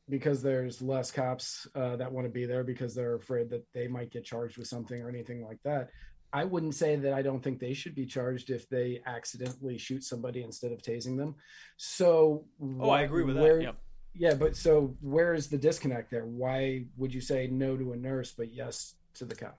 because there's less cops uh, that want to be there because they're afraid that they might get charged with something or anything like that. I wouldn't say that I don't think they should be charged if they accidentally shoot somebody instead of tasing them. So, Oh, I agree with that. where- Yeah. Yeah, but so where is the disconnect there? Why would you say no to a nurse but yes to the cop?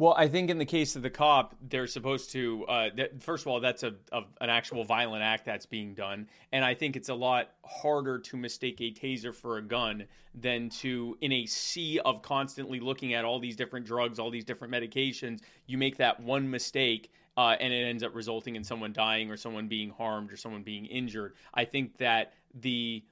Well, I think in the case of the cop, they're supposed to. Uh, first of all, that's a, a an actual violent act that's being done, and I think it's a lot harder to mistake a taser for a gun than to, in a sea of constantly looking at all these different drugs, all these different medications, you make that one mistake. Uh, and it ends up resulting in someone dying or someone being harmed or someone being injured. I think that the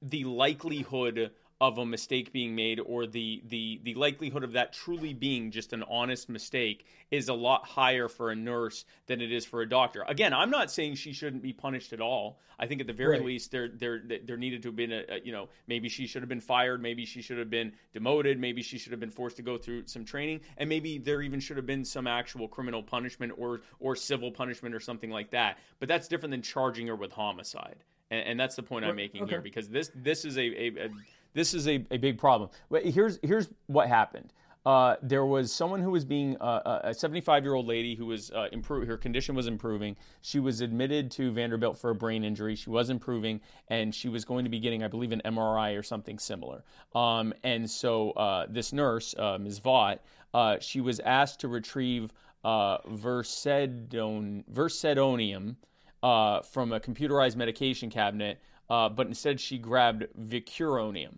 the likelihood of a mistake being made or the the the likelihood of that truly being just an honest mistake is a lot higher for a nurse than it is for a doctor. Again, I'm not saying she shouldn't be punished at all. I think at the very Right. least there there there needed to have been a, a you know maybe she should have been fired, maybe she should have been demoted, maybe she should have been forced to go through some training, and maybe there even should have been some actual criminal punishment or or civil punishment or something like that. But that's different than charging her with homicide. And, and that's the point I'm making here because this this is a, a, a this is a, a big problem. But here's here's what happened. Uh, there was someone who was being uh, a 75 year old lady who was uh, improve. Her condition was improving. She was admitted to Vanderbilt for a brain injury. She was improving, and she was going to be getting, I believe, an MRI or something similar. Um, and so uh, this nurse, uh, Ms. Vaught, uh, she was asked to retrieve uh, Versedon, Versedonium uh, from a computerized medication cabinet, uh, but instead she grabbed Vecuronium.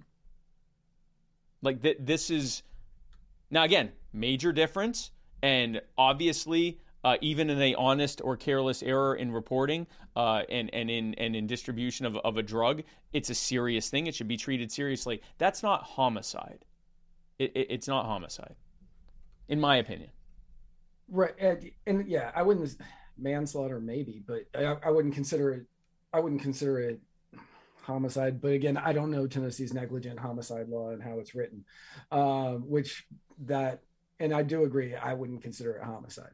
Like th- this is now again major difference, and obviously. Uh, even in a honest or careless error in reporting uh, and, and in and in distribution of, of a drug, it's a serious thing. It should be treated seriously. That's not homicide. It, it, it's not homicide, in my opinion. Right, and, and yeah, I wouldn't manslaughter maybe, but I, I wouldn't consider it. I wouldn't consider it homicide. But again, I don't know Tennessee's negligent homicide law and how it's written, um, which that, and I do agree. I wouldn't consider it homicide.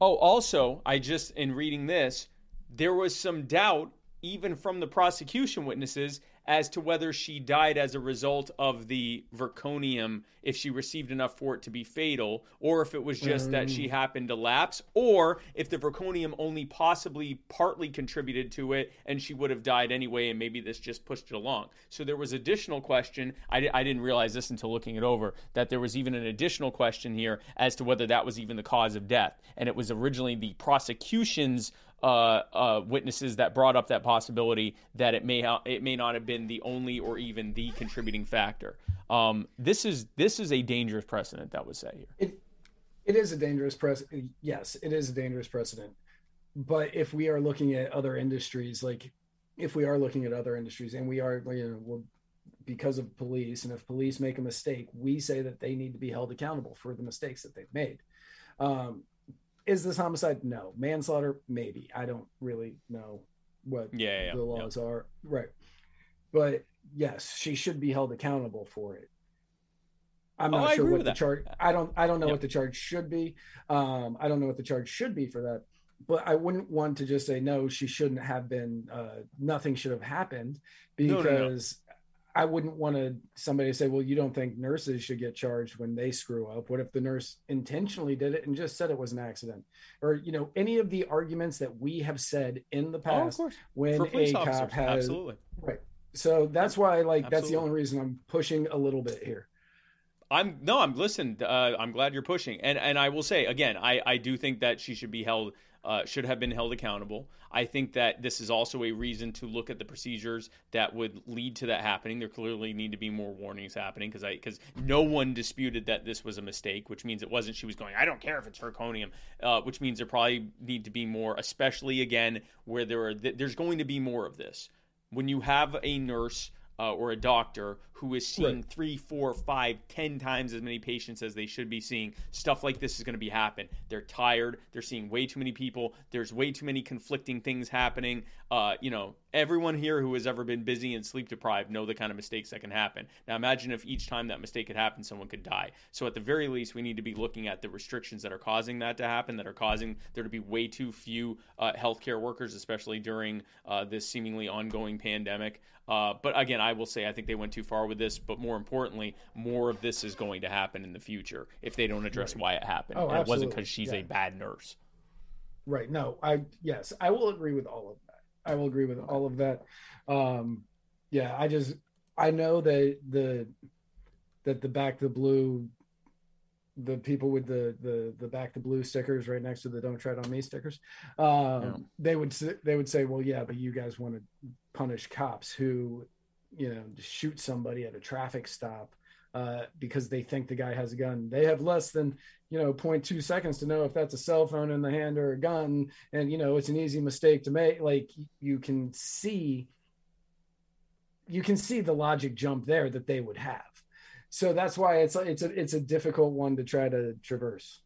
Oh, also, I just in reading this, there was some doubt even from the prosecution witnesses as to whether she died as a result of the verconium if she received enough for it to be fatal or if it was just that she mm. happened to lapse or if the verconium only possibly partly contributed to it and she would have died anyway and maybe this just pushed it along. So there was additional question. I, I didn't realize this until looking it over that there was even an additional question here as to whether that was even the cause of death. And it was originally the prosecution's uh, uh, witnesses that brought up that possibility that it may ha- it may not have been the only or even the contributing factor. Um, this is this is a dangerous precedent that was set here. It it is a dangerous precedent. Yes, it is a dangerous precedent. But if we are looking at other industries, like if we are looking at other industries, and we are, you know, well, because of police, and if police make a mistake, we say that they need to be held accountable for the mistakes that they've made. Um, is this homicide? No. Manslaughter? Maybe. I don't really know what Yeah, yeah, yeah, the laws are. Right. But yes, she should be held accountable for it. I'm Oh, not I sure what the that. charge. I don't. I don't know Yep. what the charge should be. Um, I don't know what the charge should be for that. But I wouldn't want to just say no. She shouldn't have been. Uh, nothing should have happened because. I wouldn't want to somebody say, "Well, you don't think nurses should get charged when they screw up." What if the nurse intentionally did it and just said it was an accident, or you know, any of the arguments that we have said in the Oh, past course. when a officers, cop has absolutely. right. So that's why, like, that's the only reason I'm pushing a little bit here. I'm no, I'm listened. Uh, I'm glad you're pushing, and and I will say again, I I do think that she should be held. Uh, should have been held accountable. I think that this is also a reason to look at the procedures that would lead to that happening. There clearly need to be more warnings happening because I because no one disputed that this was a mistake, which means it wasn't. She was going, I don't care if it's zirconium, uh, which means there probably need to be more, especially again where there are th- there's going to be more of this when you have a nurse uh, or a doctor who is seeing Right. three, four, five, ten times as many patients as they should be seeing, stuff like this is going to be happen. They're tired. They're seeing way too many people. There's way too many conflicting things happening. Uh, you know, everyone here who has ever been busy and sleep deprived know the kind of mistakes that can happen. Now, imagine if each time that mistake could happen, someone could die. So, at the very least, we need to be looking at the restrictions that are causing that to happen, that are causing there to be way too few uh, healthcare workers, especially during uh, this seemingly ongoing pandemic. Uh, but again, I will say I think they went too far with this. But more importantly, more of this is going to happen in the future if they don't address why it happened. Oh, and it wasn't because she's Yeah. a bad nurse. Right. No, I yes, I will agree with all of that. I will agree with all of that. Um yeah, I just I know that the that the back the blue the people with the the the back the blue stickers right next to the don't tread on me stickers um Yeah. they would they would say well yeah but you guys want to punish cops who you know to shoot somebody at a traffic stop uh, because they think the guy has a gun. They have less than you know 0.2 seconds to know if that's a cell phone in the hand or a gun, and you know it's an easy mistake to make. Like you can see, you can see the logic jump there that they would have. So that's why it's it's a it's a difficult one to try to traverse.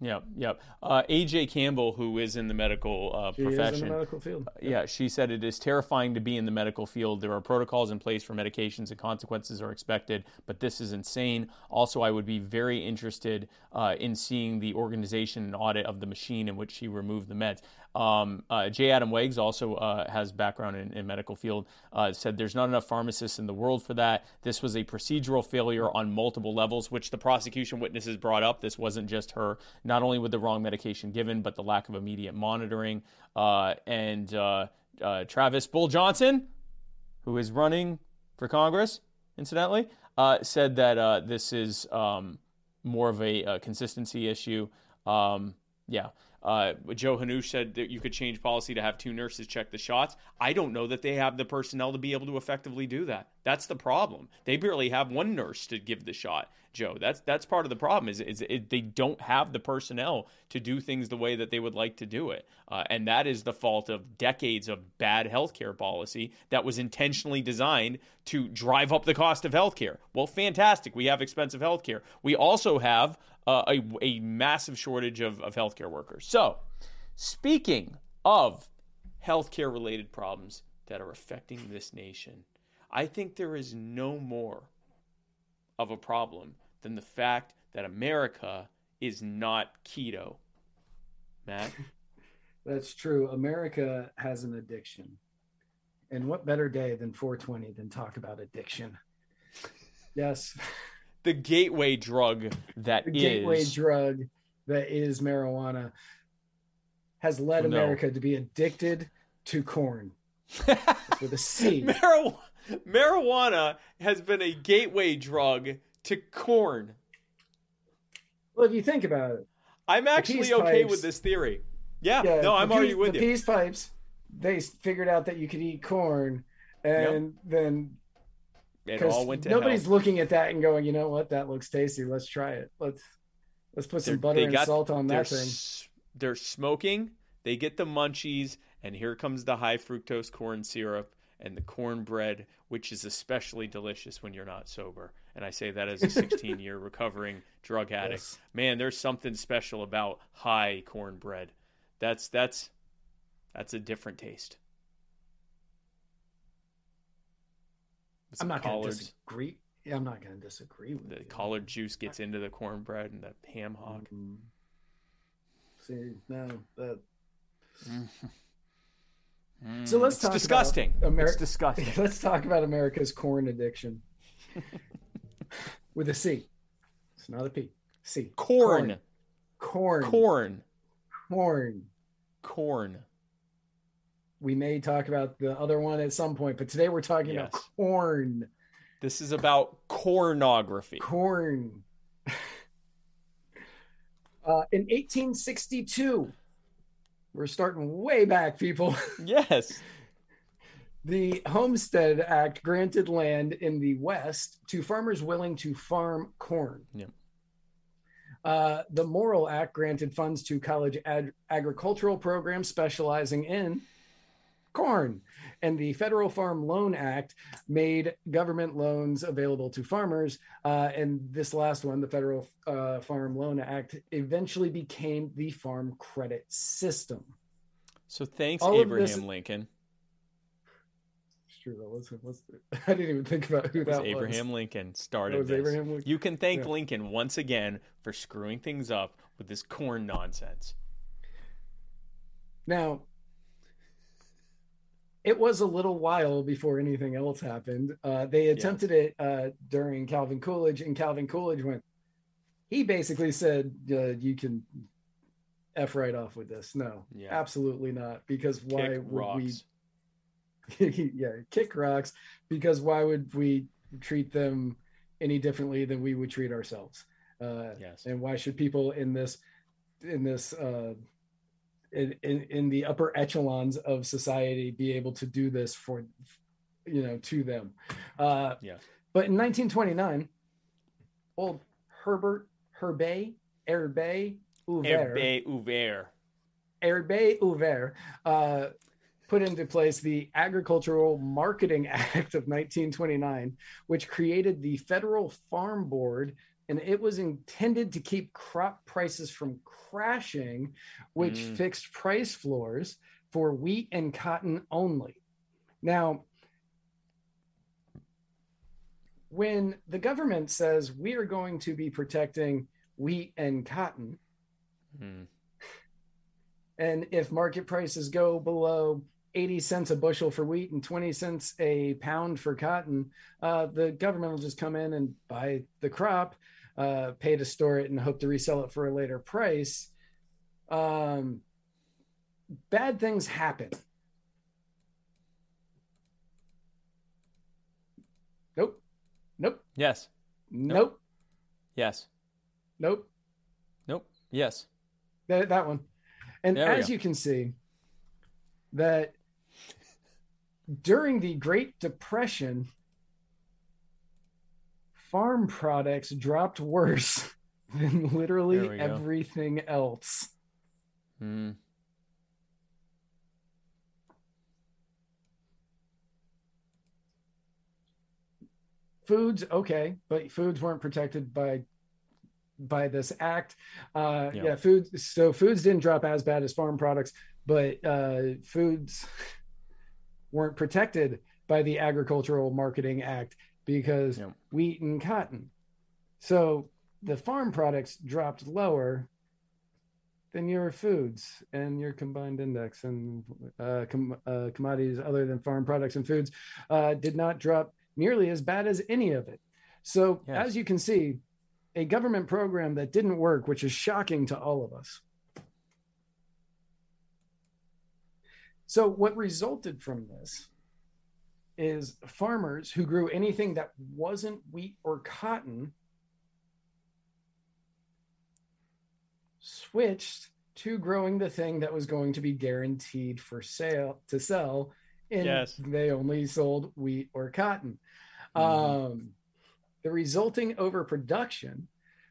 Yep, yep. Uh, AJ Campbell, who is in the medical uh, She is in profession, the medical field. Yeah, she said it is terrifying to be in the medical field. There are protocols in place for medications and consequences are expected, but this is insane. Also, I would be very interested uh, in seeing the organization and audit of the machine in which she removed the meds. Um, uh, J. Adam Wags also uh, has background in, in medical field. Uh, said there's not enough pharmacists in the world for that. This was a procedural failure on multiple levels, which the prosecution witnesses brought up. This wasn't just her, not only with the wrong medication given, but the lack of immediate monitoring. Uh, and uh, uh, Travis Bull Johnson, who is running for Congress, incidentally, said that this is um, more of a, uh consistency issue. Um, yeah. Uh, Joe Hanoush said that you could change policy to have two nurses check the shots. I don't know that they have the personnel to be able to effectively do that. That's the problem. They barely have one nurse to give the shot. Joe, that's that's part of the problem. Is, is it, they don't have the personnel to do things the way that they would like to do it, uh, and that is the fault of decades of bad healthcare policy that was intentionally designed to drive up the cost of healthcare. Well, fantastic. We have expensive healthcare. We also have uh, a, a massive shortage of, of healthcare workers. So, speaking of healthcare related problems that are affecting this nation, I think there is no more of a problem than the fact that America is not keto. Matt? That's true. America has an addiction. And what better day than 420 than talk about addiction? Yes, the gateway drug that the is gateway drug that is marijuana has led oh, No. America to be addicted to corn with a C. Marijuana, marijuana has been a gateway drug to corn. Well, if you think about it, I'm actually okay pipes- with this theory. Yeah, yeah, no, I'm already with the you. peace pipes. They figured out that you could eat corn, and then It all went to nobody's hell. looking at that and going, you know what, that looks tasty. Let's try it. Let's let's put some They're- butter and got- salt on that thing. they're smoking. They get the munchies, and here comes the high fructose corn syrup and the cornbread, which is especially delicious when you're not sober. And I say that as a 16 year recovering drug addict. Yes. Man, there's something special about high cornbread. That's that's that's a different taste. I'm not going to disagree. Yeah, I'm not going to disagree with The you. collard juice gets into the cornbread and the ham hock. Mhm. See, no, that. So let's Mm. It's talk about disgusting. Ameri- It's disgusting. Let's talk about America's corn addiction with a C. It's not a P. C. Corn. Corn. Corn. Corn. Corn. We may talk about the other one at some point, but today we're talking about corn. This is about cornography. Corn. uh, in 1862, we're starting way back, people. Yes. The Homestead Act granted land in the West to farmers willing to farm corn. Yep. Uh, the Morrill Act granted funds to college ag- agricultural programs specializing in corn. And the Federal Farm Loan Act made government loans available to farmers. Uh, and this last one, the Federal uh, Farm Loan Act, eventually became the farm credit system. So thanks, All Abraham this- Lincoln. It's true. That I didn't even think about who It was that Abraham was. Lincoln started this. Lincoln. You can thank Yeah. Lincoln once again for screwing things up with this corn nonsense. Now, it was a little while before anything else happened. Uh, they attempted it uh, during Calvin Coolidge, and Calvin Coolidge went. He basically said, uh, "You can f right off with this." No, Yeah. absolutely not. Because why Kick would rocks. we? yeah, kick rocks. Because why would we treat them any differently than we would treat ourselves? Uh, Yes. and why should people in this in this uh in, in in the upper echelons of society be able to do this for you know to them uh Yes. but in 1929 old herbert herbe herbe Hoover, Herbe Hoover. Herbe Hoover uh, put into place the Agricultural Marketing Act of 1929, which created the Federal Farm Board, and it was intended to keep crop prices from crashing, which Mm. fixed price floors for wheat and cotton only. Now, when the government says we are going to be protecting wheat and cotton, Hmm. and if market prices go below 80 cents a bushel for wheat and 20 cents a pound for cotton, uh, the government will just come in and buy the crop, uh, pay to store it, and hope to resell it for a later price. Um, bad things happen. Nope. Nope. Yes. Nope. Yes. Nope. Nope. Yes. That, that one. And as go. you can see, that during the Great Depression, farm products dropped worse than literally we go. everything else. Hmm. Foods, okay, but foods weren't protected by by this act. Uh, Yeah. yeah. foods. So foods didn't drop as bad as farm products, but uh, foods weren't protected by the Agricultural Marketing Act because Yep. wheat and cotton. So the farm products dropped lower than your foods and your combined index and uh, com- uh, commodities other than farm products and foods uh, did not drop nearly as bad as any of it. So Yes. as you can see, a government program that didn't work, which is shocking to all of us. So what resulted from this is farmers who grew anything that wasn't wheat or cotton switched to growing the thing that was going to be guaranteed for sale to sell and Yes. they only sold wheat or cotton Mhm. um, the resulting overproduction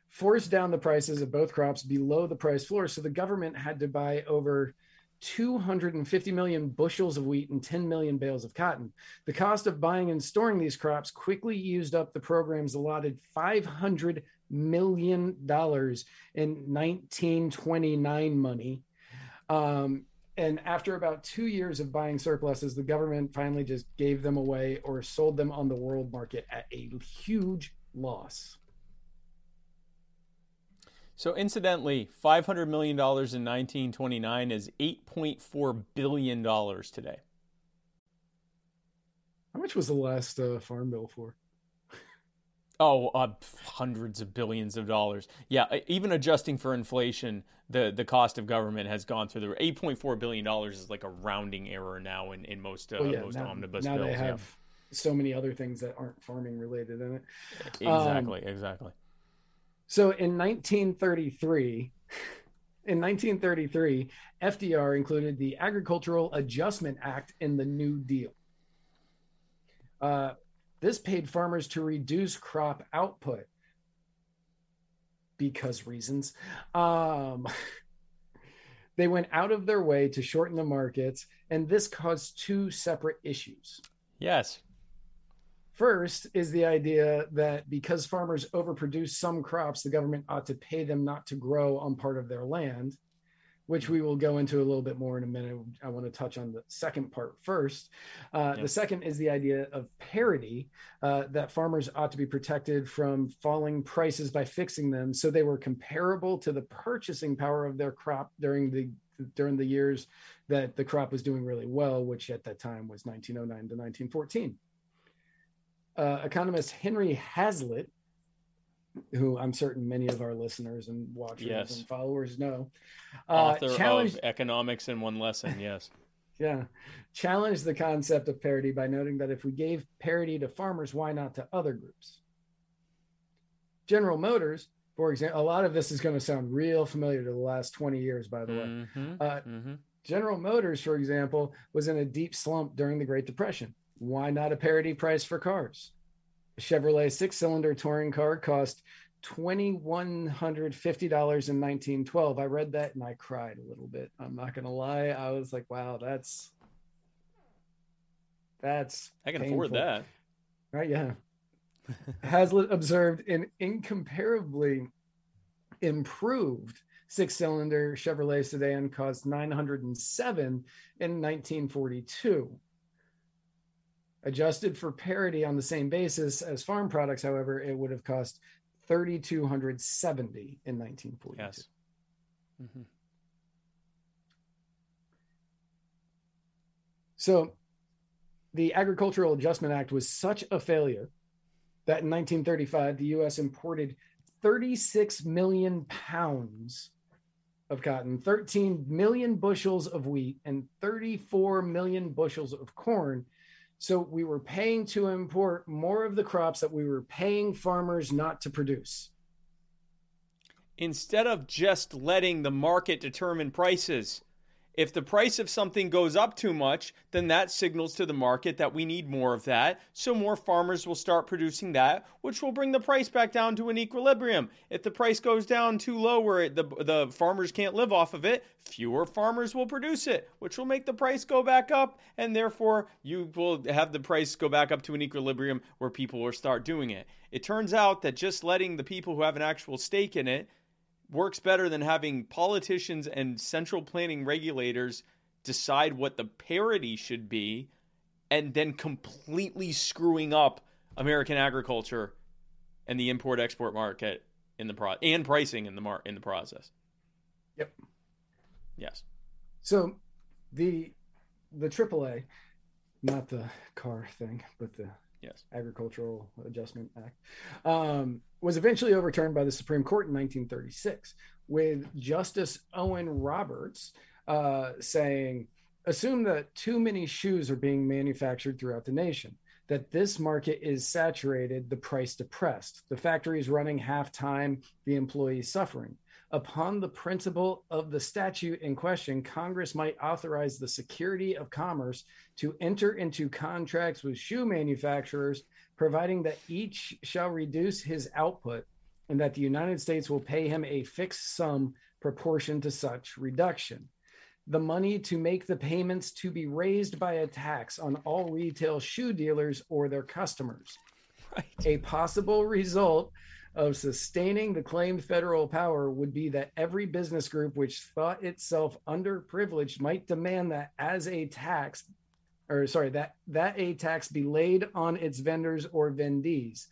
forced down the prices of both crops below the price floor so the government had to buy over 250 million bushels of wheat and 10 million bales of cotton. The cost of buying and storing these crops quickly used up the program's allotted 500 million dollars in 1929 money. Um, and after about two years of buying surpluses, the government finally just gave them away or sold them on the world market at a huge loss. So, incidentally, five hundred million dollars in nineteen twenty nine is eight point four billion dollars today. How much was the last uh, farm bill for? Oh, uh, hundreds of billions of dollars. Yeah, even adjusting for inflation, the the cost of government has gone through the eight point four billion dollars is like a rounding error now in in most uh, Well, yeah, most now, omnibus now bills. they yeah. have so many other things that aren't farming related in it. Exactly, um, exactly. So in 1933, in 1933, FDR included the Agricultural Adjustment Act in the New Deal. Uh, this paid farmers to reduce crop output because reasons. Um, they went out of their way to shorten the markets, and this caused two separate issues. Yes. First is the idea that because farmers overproduce some crops, the government ought to pay them not to grow on part of their land, which we will go into a little bit more in a minute. I want to touch on the second part first. Uh, yeah. The second is the idea of parity, uh, that farmers ought to be protected from falling prices by fixing them so they were comparable to the purchasing power of their crop during the during the years that the crop was doing really well, which at that time was 1909 to 1914 uh, economist Henry Hazlitt, who I'm certain many of our listeners and watchers yes. and followers know, uh, author challenged... of Economics in One Lesson. Yes. yeah, challenged the concept of parity by noting that if we gave parity to farmers, why not to other groups? General Motors, for example, a lot of this is going to sound real familiar to the last 20 years, by the way. Mm-hmm. Uh, mm-hmm. General Motors, for example, was in a deep slump during the Great Depression why not a parity price for cars? A Chevrolet six cylinder touring car cost $2,150 in 1912. I read that and I cried a little bit. I'm not going to lie. I was like, wow, that's, that's, I can painful. afford that. Right. Yeah. Hazlitt observed an incomparably improved six cylinder Chevrolet sedan cost 907 in 1942. Adjusted for parity on the same basis as farm products, however, it would have cost 3270 in 1942. Yes. Mm-hmm. So the Agricultural Adjustment Act was such a failure that in 1935 the US imported 36 million pounds of cotton, 13 million bushels of wheat, and 34 million bushels of corn so we were paying to import more of the crops that we were paying farmers not to produce. Instead of just letting the market determine prices, if the price of something goes up too much, then that signals to the market that we need more of that. So more farmers will start producing that, which will bring the price back down to an equilibrium. If the price goes down too low where it, the, the farmers can't live off of it, fewer farmers will produce it, which will make the price go back up. And therefore, you will have the price go back up to an equilibrium where people will start doing it. It turns out that just letting the people who have an actual stake in it works better than having politicians and central planning regulators decide what the parity should be and then completely screwing up American agriculture and the import export market in the pro and pricing in the mar- in the process. Yep. Yes. So the the AAA, not the car thing, but the yes. Agricultural Adjustment Act, um, was eventually overturned by the Supreme Court in 1936, with Justice Owen Roberts uh, saying, Assume that too many shoes are being manufactured throughout the nation, that this market is saturated, the price depressed, the factory is running half time, the employees suffering upon the principle of the statute in question, Congress might authorize the Secretary of Commerce to enter into contracts with shoe manufacturers, providing that each shall reduce his output and that the United States will pay him a fixed sum proportion to such reduction. The money to make the payments to be raised by a tax on all retail shoe dealers or their customers. Right. A possible result of sustaining the claimed federal power would be that every business group which thought itself underprivileged might demand that as a tax or sorry that that a tax be laid on its vendors or vendees.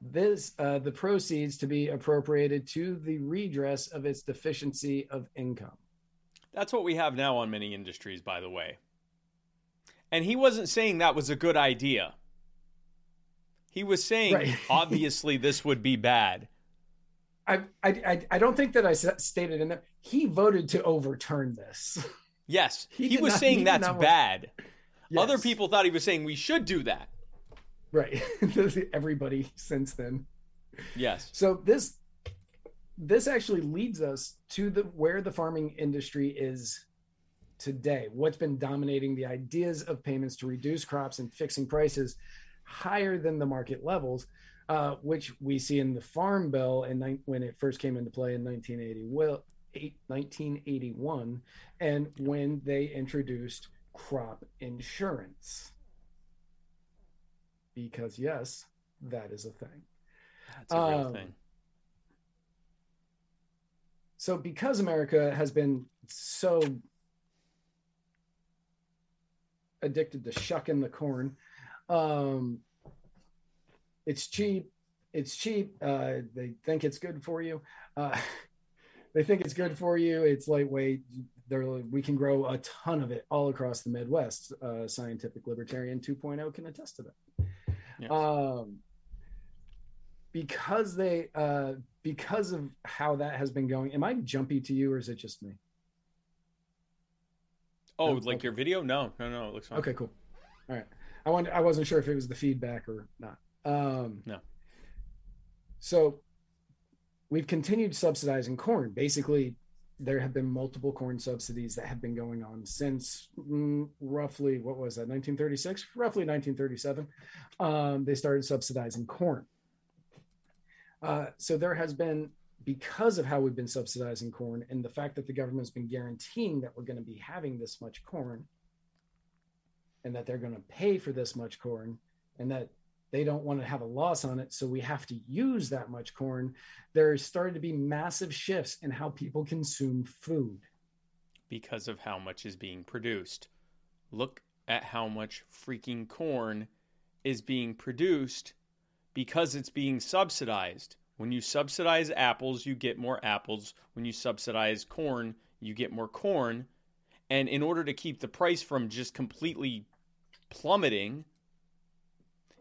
This uh, the proceeds to be appropriated to the redress of its deficiency of income. That's what we have now on many industries by the way. And he wasn't saying that was a good idea he was saying, right. obviously, this would be bad. I, I, I don't think that I stated in there. He voted to overturn this. Yes, he, he was not, saying he that's bad. Yes. Other people thought he was saying we should do that. right everybody since then Yes. so this this actually leads us to the where the farming industry is today what's been dominating the ideas of payments to reduce crops and fixing prices higher than the market levels uh, which we see in the farm bill and when it first came into play in 1980 well eight, 1981 and when they introduced crop insurance because yes that is a thing That's a real Um, thing. so because america has been so addicted to shucking the corn um it's cheap it's cheap uh they think it's good for you uh they think it's good for you it's lightweight they're we can grow a ton of it all across the midwest uh scientific libertarian 2.0 can attest to that Yes. um because they uh because of how that has been going am i jumpy to you or is it just me oh, okay. like your video? No, no, no. It looks fine. okay cool all right i want i wasn't sure if it was the feedback or not. Um No. so we've continued subsidizing corn. Basically there have been multiple corn subsidies that have been going on since mm, roughly what was that 1936 roughly 1937 um, they started subsidizing corn. Uh, so there has been because of how we've been subsidizing corn and the fact that the government's been guaranteeing that we're going to be having this much corn and that they're going to pay for this much corn and that they don't want to have a loss on it so we have to use that much corn there's started to be massive shifts in how people consume food Because of how much is being produced. Look at how much freaking corn is being produced because it's being subsidized. When you subsidize apples, you get more apples. When you subsidize corn, you get more corn. And in order to keep the price from just completely plummeting,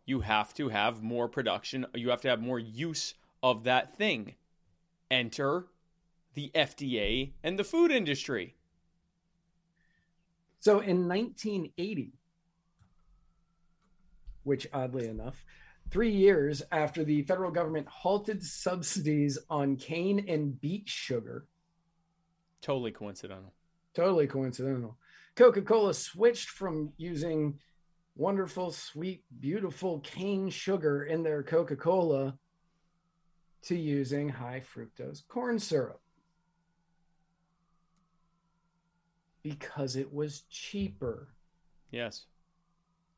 you have to have more production. You have to have more use of that thing. Enter the FDA and the food industry. so in 1980 which oddly enough three years after the federal government halted subsidies on cane and beet sugar Totally coincidental. Totally coincidental. Coca Cola switched from using wonderful, sweet, beautiful cane sugar in their Coca Cola to using high fructose corn syrup because it was cheaper. Yes.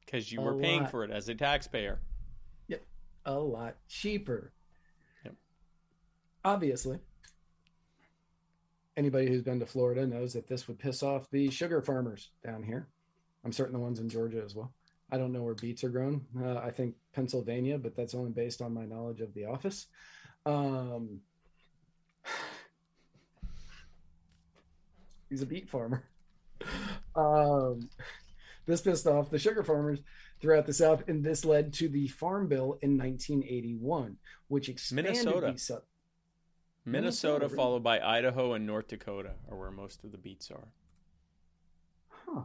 Because you A were paying lot. for it as a taxpayer. Yep. A lot cheaper. Yep. Obviously. Anybody who's been to Florida knows that this would piss off the sugar farmers down here. I'm certain the ones in Georgia as well. I don't know where beets are grown. Uh, I think Pennsylvania, but that's only based on my knowledge of the office. Um, he's a beet farmer. Um, this pissed off the sugar farmers throughout the South, and this led to the Farm Bill in 1981, which expanded Minnesota. the. Minnesota, Minnesota, followed by Idaho and North Dakota are where most of the beets are. Huh.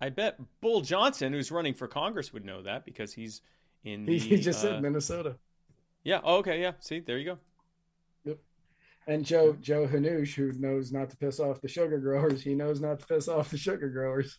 I bet Bull Johnson, who's running for Congress, would know that because he's in the. He, just uh, said Minnesota. Yeah. Oh, okay. Yeah. See, there you go. Yep. And Joe Joe Hanoush, who knows not to piss off the sugar growers, he knows not to piss off the sugar growers.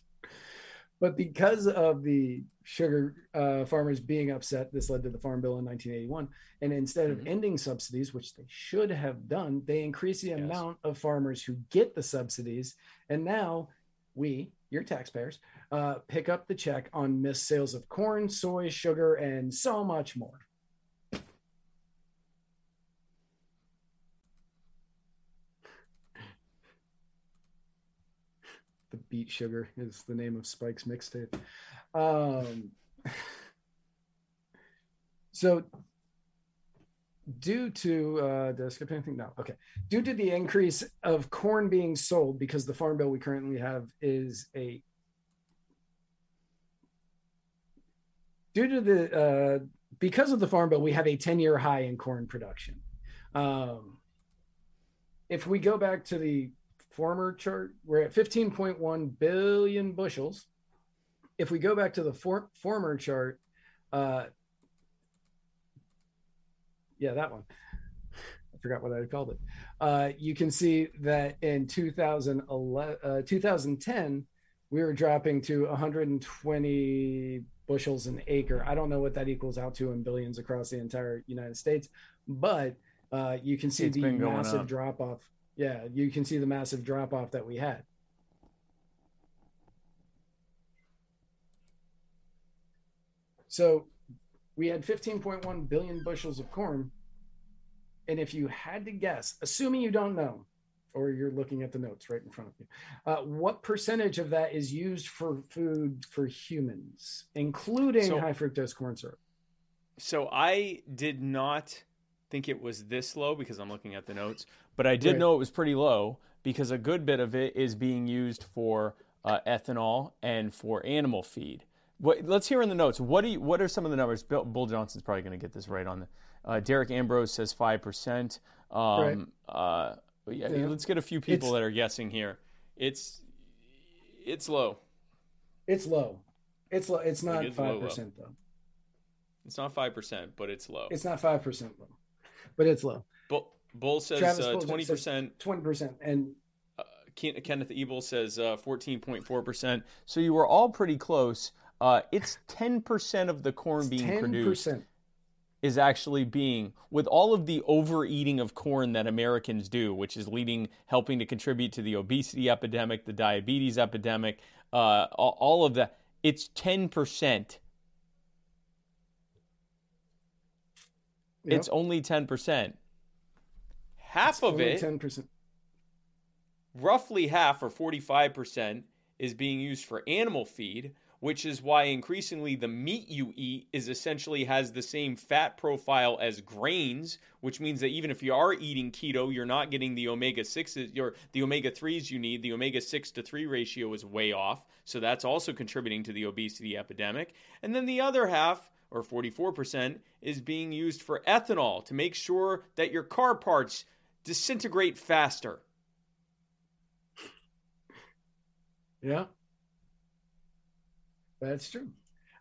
But because of the sugar uh, farmers being upset, this led to the Farm Bill in 1981. And instead of Mhm. ending subsidies, which they should have done, they increased the Yes. amount of farmers who get the subsidies. And now we, your taxpayers, uh, pick up the check on missed sales of corn, soy, sugar, and so much more. the beet sugar is the name of Spike's mixtape. Um, so, due to uh, did I skip anything? No. Okay. Due to the increase of corn being sold, because the farm bill we currently have is a due to the uh, because of the farm bill, we have a ten-year high in corn production. Um, if we go back to the former chart, we're at 15.1 billion bushels. If we go back to the for, former chart, Uh, yeah, that one. I forgot what I called it. Uh, you can see that in 2011, uh, 2010, we were dropping to 120 bushels an acre. I don't know what that equals out to in billions across the entire United States, but uh, you can see It's the massive drop off. Yeah, you can see the massive drop off that we had. So we had 15.1 billion bushels of corn. And if you had to guess, assuming you don't know, or you're looking at the notes right in front of you, uh, what percentage of that is used for food for humans, including So- high fructose corn syrup? So I did not think it was this low because I'm looking at the notes, but I did Right. know it was pretty low because a good bit of it is being used for uh, ethanol and for animal feed. What, let's hear in the notes. What do you, What are some of the numbers? Bill, Bull Johnson's probably going to get this right on the. Uh, Derek Ambrose says five percent. Um, uh, yeah, Yeah. let's get a few people It's- that are guessing here. It's it's low. It's low. It's low. It's not five percent though. It's not five percent, but it's low. It's not five percent low, but it's low. Bull, Bull says uh, twenty percent. Twenty percent, and Ken- Kenneth Ebel says uh, 14.4%. So you were all pretty close. Uh, it's 10% of the corn being ten produced is actually being, with all of the overeating of corn that Americans do, which is leading, helping to contribute to the obesity epidemic, the diabetes epidemic, uh, all, of that. It's 10%. It's only 10%. Half of it ten percent. roughly half or 45% is being used for animal feed which is why increasingly the meat you eat is essentially has the same fat profile as grains which means that even if you are eating keto you're not getting the omega 6s your the omega 3s you need. The omega 6 to 3 ratio is way off. So that's also contributing to the obesity epidemic. And then the other half or 44% is being used for ethanol to make sure that your car parts disintegrate faster. Yeah, that's true.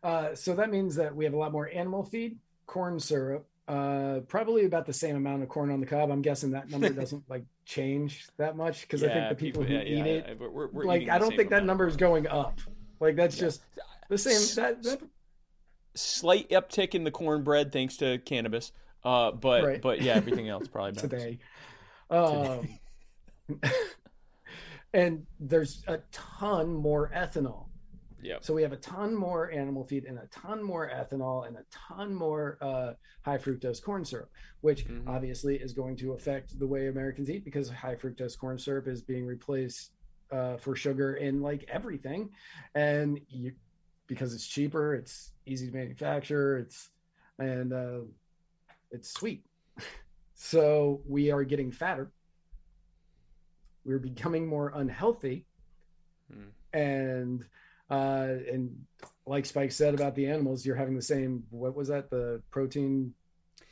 Uh, so that means that we have a lot more animal feed, corn syrup, uh, probably about the same amount of corn on the cob. I'm guessing that number doesn't like change that much because I think the people, who yeah, eat yeah, it, yeah, we're- we're- like, I don't think that number is going up. Like that's just the same. That, that Slight uptick in the cornbread thanks to cannabis, uh, but Right. but yeah, everything else probably bounces. today. Um, and there's a ton more ethanol. Yep. So we have a ton more animal feed and a ton more ethanol and a ton more uh, high fructose corn syrup, which Mhm. obviously is going to affect the way Americans eat because high fructose corn syrup is being replaced uh, for sugar in like everything, and you because it's cheaper, it's easy to manufacture, it's and uh, it's sweet. So we are getting fatter. We're becoming more unhealthy, Hmm. and uh, and like Spike said about the animals, you're having the same. What was that? The protein,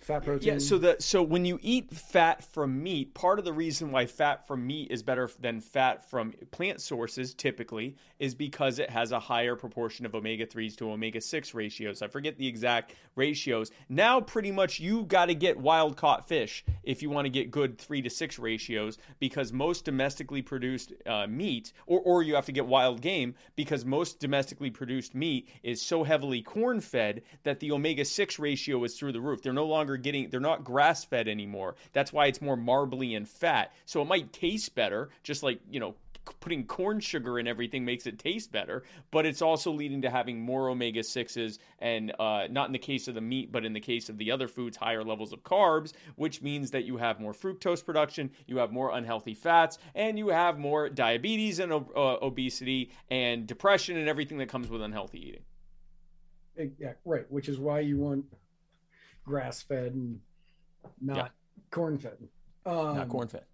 fat protein. Yeah, so the so when you eat fat from meat, part of the reason why fat from meat is better than fat from plant sources typically is because it has a higher proportion of omega 3s to omega 6 ratios. I forget the exact ratios. Now pretty much you got to get wild caught fish if you want to get good 3 to 6 ratios because most domestically produced uh, meat or or you have to get wild game because most domestically produced meat is so heavily corn fed that the omega 6 ratio is through the roof. They're no longer getting they're not grass fed anymore. That's why it's more marbly and fat. So it might taste better just like, you know, putting corn sugar in everything makes it taste better, but it's also leading to having more omega 6s and uh, not in the case of the meat, but in the case of the other foods, higher levels of carbs, which means that you have more fructose production, you have more unhealthy fats, and you have more diabetes and uh, obesity and depression and everything that comes with unhealthy eating. yeah, right. Which is why you want grass fed and not Yeah. corn fed. Um, Not corn fed.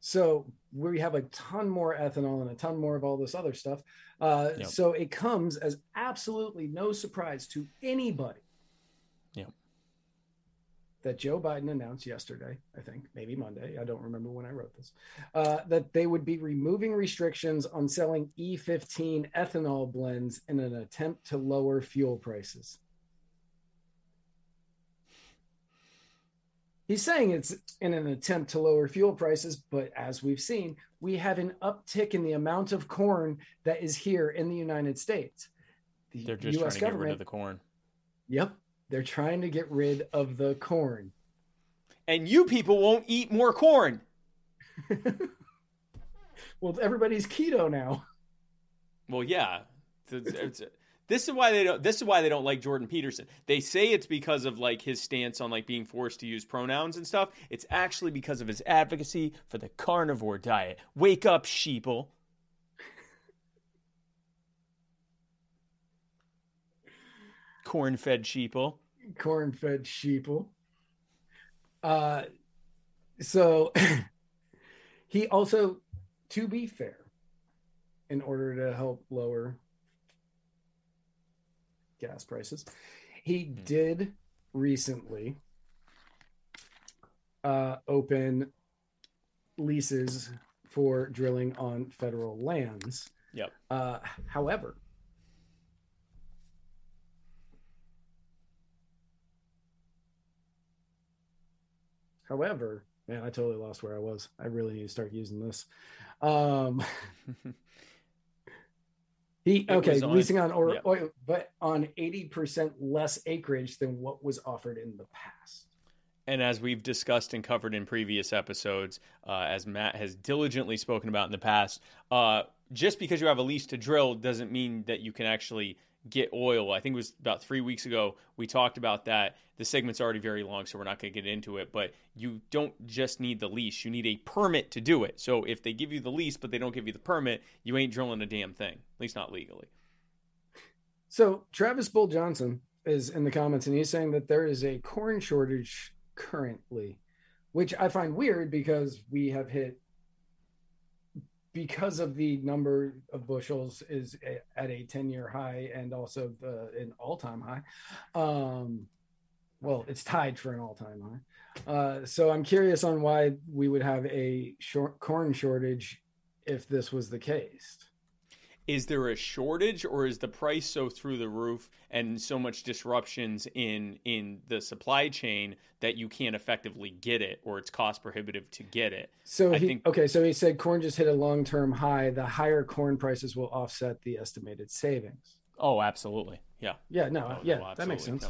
So we have a ton more ethanol and a ton more of all this other stuff. Uh, Yep. So it comes as absolutely no surprise to anybody Yep. that Joe Biden announced yesterday, I think, maybe Monday, I don't remember when I wrote this, uh, that they would be removing restrictions on selling E15 ethanol blends in an attempt to lower fuel prices. He's saying it's in an attempt to lower fuel prices, but as we've seen, we have an uptick in the amount of corn that is here in the United States. The They're just US trying to get rid of the corn. Yep, they're trying to get rid of the corn. And you people won't eat more corn. well, everybody's keto now. Well, yeah. It's, it's, this is why they don't. This is why they don't like Jordan Peterson. They say it's because of like his stance on like being forced to use pronouns and stuff. It's actually because of his advocacy for the carnivore diet. Wake up, sheeple. Corn-fed sheeple corn-fed sheeple. Uh, so he also, to be fair, in order to help lower gas prices, he mm-hmm. did recently uh, open leases for drilling on federal lands. Yep. Uh, however, However, man, I totally lost where I was. I really need to start using this. Um, he okay, on, leasing on or, yeah. oil, but on eighty percent less acreage than what was offered in the past. And as we've discussed and covered in previous episodes, uh, as Matt has diligently spoken about in the past, uh, just because you have a lease to drill doesn't mean that you can actually get oil. I think it was about three weeks ago we talked about that. The segment's already very long, so we're not going to get into it. But you don't just need the lease; you need a permit to do it. So if they give you the lease but they don't give you the permit, you ain't drilling a damn thing, at least not legally. So Travis Bull Johnson is in the comments, and he's saying that there is a corn shortage currently, which I find weird because we have hit because of the number of bushels is at a 10 year high and also an all time high. Um, well, it's tied for an all time high. Uh, so I'm curious on why we would have a short corn shortage if this was the case is there a shortage or is the price so through the roof and so much disruptions in in the supply chain that you can't effectively get it or it's cost prohibitive to get it? So I he, think, okay so he said corn just hit a long-term high. The higher corn prices will offset the estimated savings. Oh absolutely. Yeah. Yeah no oh, yeah no, that makes sense.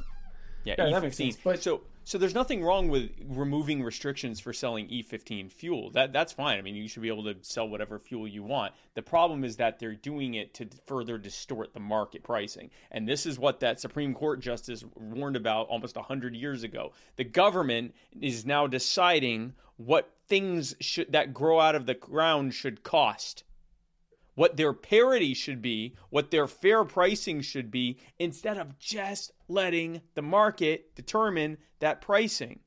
Yeah, yeah that makes sense. But so so there's nothing wrong with removing restrictions for selling E15 fuel. That that's fine. I mean, you should be able to sell whatever fuel you want. The problem is that they're doing it to further distort the market pricing. And this is what that Supreme Court justice warned about almost 100 years ago. The government is now deciding what things should that grow out of the ground should cost what their parity should be, what their fair pricing should be, instead of just letting the market determine that pricing.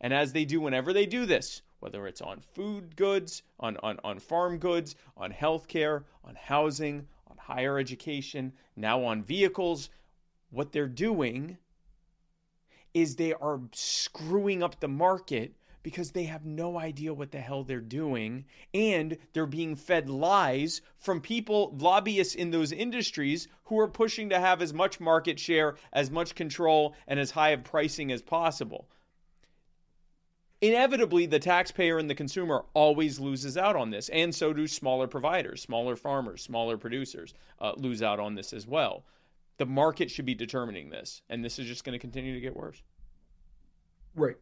And as they do whenever they do this, whether it's on food goods, on, on, on farm goods, on healthcare, on housing, on higher education, now on vehicles, what they're doing is they are screwing up the market because they have no idea what the hell they're doing and they're being fed lies from people lobbyists in those industries who are pushing to have as much market share as much control and as high of pricing as possible. Inevitably the taxpayer and the consumer always loses out on this and so do smaller providers smaller farmers smaller producers uh, lose out on this as well. The market should be determining this and this is just going to continue to get worse. Right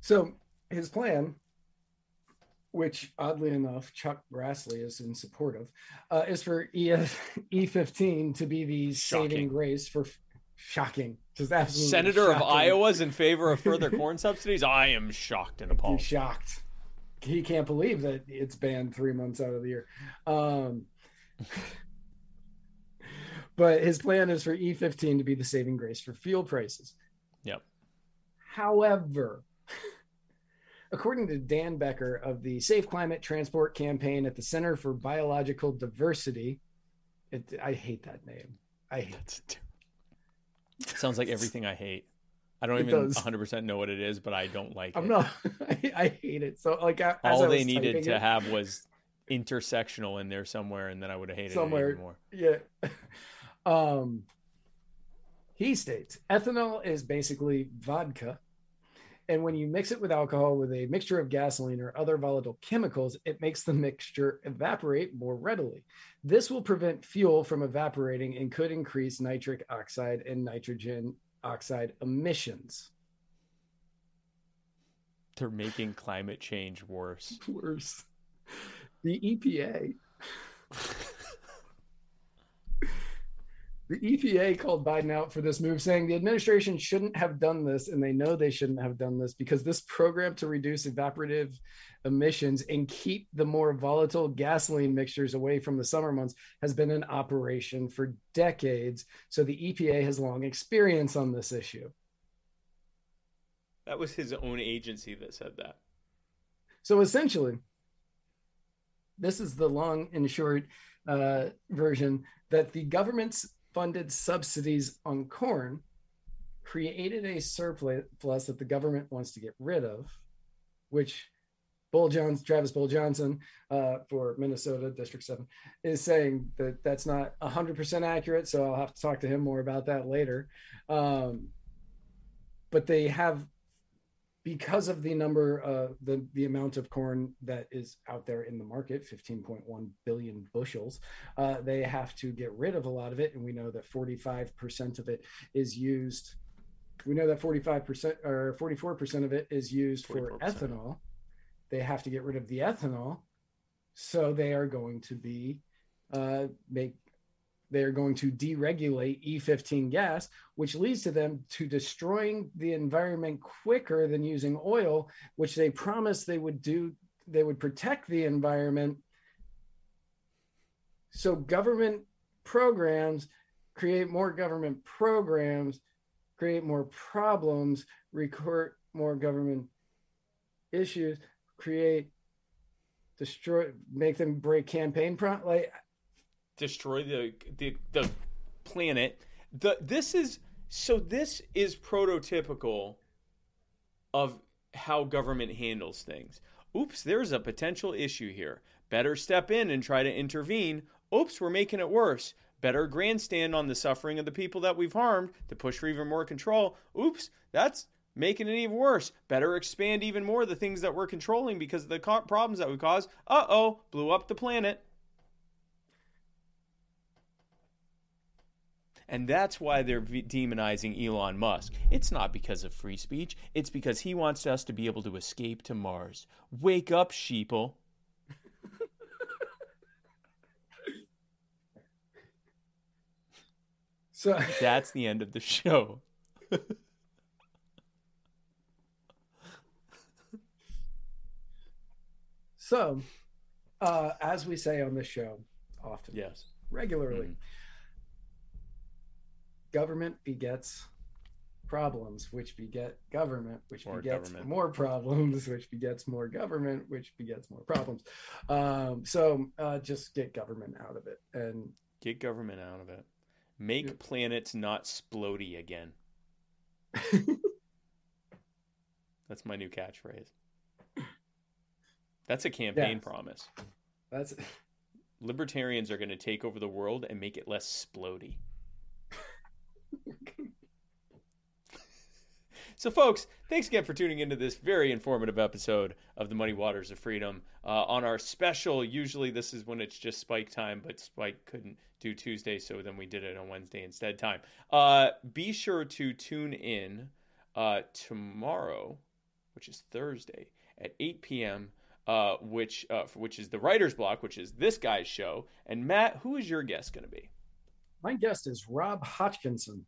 so his plan, which oddly enough Chuck Grassley is in support of, uh, is for EF, E15 to be the shocking. saving grace for shocking. Just absolutely Senator shocking. of Iowa's in favor of further corn subsidies. I am shocked and appalled. He's shocked. He can't believe that it's banned three months out of the year. Um, but his plan is for E15 to be the saving grace for fuel prices. Yep. However, according to Dan Becker of the Safe Climate Transport Campaign at the Center for Biological Diversity, it, I hate that name. I hate it. Sounds like everything I hate. I don't It even does. 100% know what it is, but I don't like I'm it. not. I, I hate it. So like as All they needed to it- have was intersectional in there somewhere, and then I would have hated it Somewhere. even more. Yeah. Um, he states ethanol is basically vodka. And when you mix it with alcohol with a mixture of gasoline or other volatile chemicals, it makes the mixture evaporate more readily. This will prevent fuel from evaporating and could increase nitric oxide and nitrogen oxide emissions. They're making climate change worse. Worse. The EPA The EPA called Biden out for this move, saying the administration shouldn't have done this, and they know they shouldn't have done this because this program to reduce evaporative emissions and keep the more volatile gasoline mixtures away from the summer months has been in operation for decades. So the EPA has long experience on this issue. That was his own agency that said that. So essentially, this is the long and short uh, version that the government's funded subsidies on corn created a surplus that the government wants to get rid of, which Bull Johnson, Travis Bull Johnson uh, for Minnesota District 7 is saying that that's not 100% accurate. So I'll have to talk to him more about that later. Um, but they have because of the number uh the the amount of corn that is out there in the market 15.1 billion bushels uh they have to get rid of a lot of it. And we know that 45% of it is used we know that 45% or 44% of it is used for 44%. ethanol. They have to get rid of the ethanol. So they are going to be uh make they are going to deregulate E15 gas, which leads to them to destroying the environment quicker than using oil, which they promised they would do. They would protect the environment. So government programs create more government programs, create more problems, record more government issues, create destroy, make them break campaign like destroy the the, the planet. The this is so this is prototypical of how government handles things. Oops, there's a potential issue here. Better step in and try to intervene. Oops, we're making it worse. Better grandstand on the suffering of the people that we've harmed to push for even more control. Oops, that's making it even worse. Better expand even more the things that we're controlling because of the co- problems that we cause. Uh oh, blew up the planet. And that's why they're v- demonizing Elon Musk. It's not because of free speech, it's because he wants us to be able to escape to Mars. Wake up, sheeple. so That's the end of the show. So, uh, as we say on this show often, Yes. regularly, Mhm. Government begets problems, which beget government, which More begets government. more problems, which begets more government, which begets more problems. Um, so, uh, just get government out of it. And Get government out of it. Make Yep. planets not splody again. That's my new catchphrase. That's a campaign Yes. promise. that's Libertarians are going to take over the world and make it less splody. So, folks, thanks again for tuning into this very informative episode of the Muddy Waters of Freedom. Uh, on our special, usually this is when it's just Spike time, but Spike couldn't do Tuesday, so then we did it on Wednesday instead time. Uh, be sure to tune in uh, tomorrow, which is Thursday, at 8 p.m., uh, which, uh, which is the writer's block, which is this guy's show. And, Matt, who is your guest going to be? My guest is Rob Hodgkinson.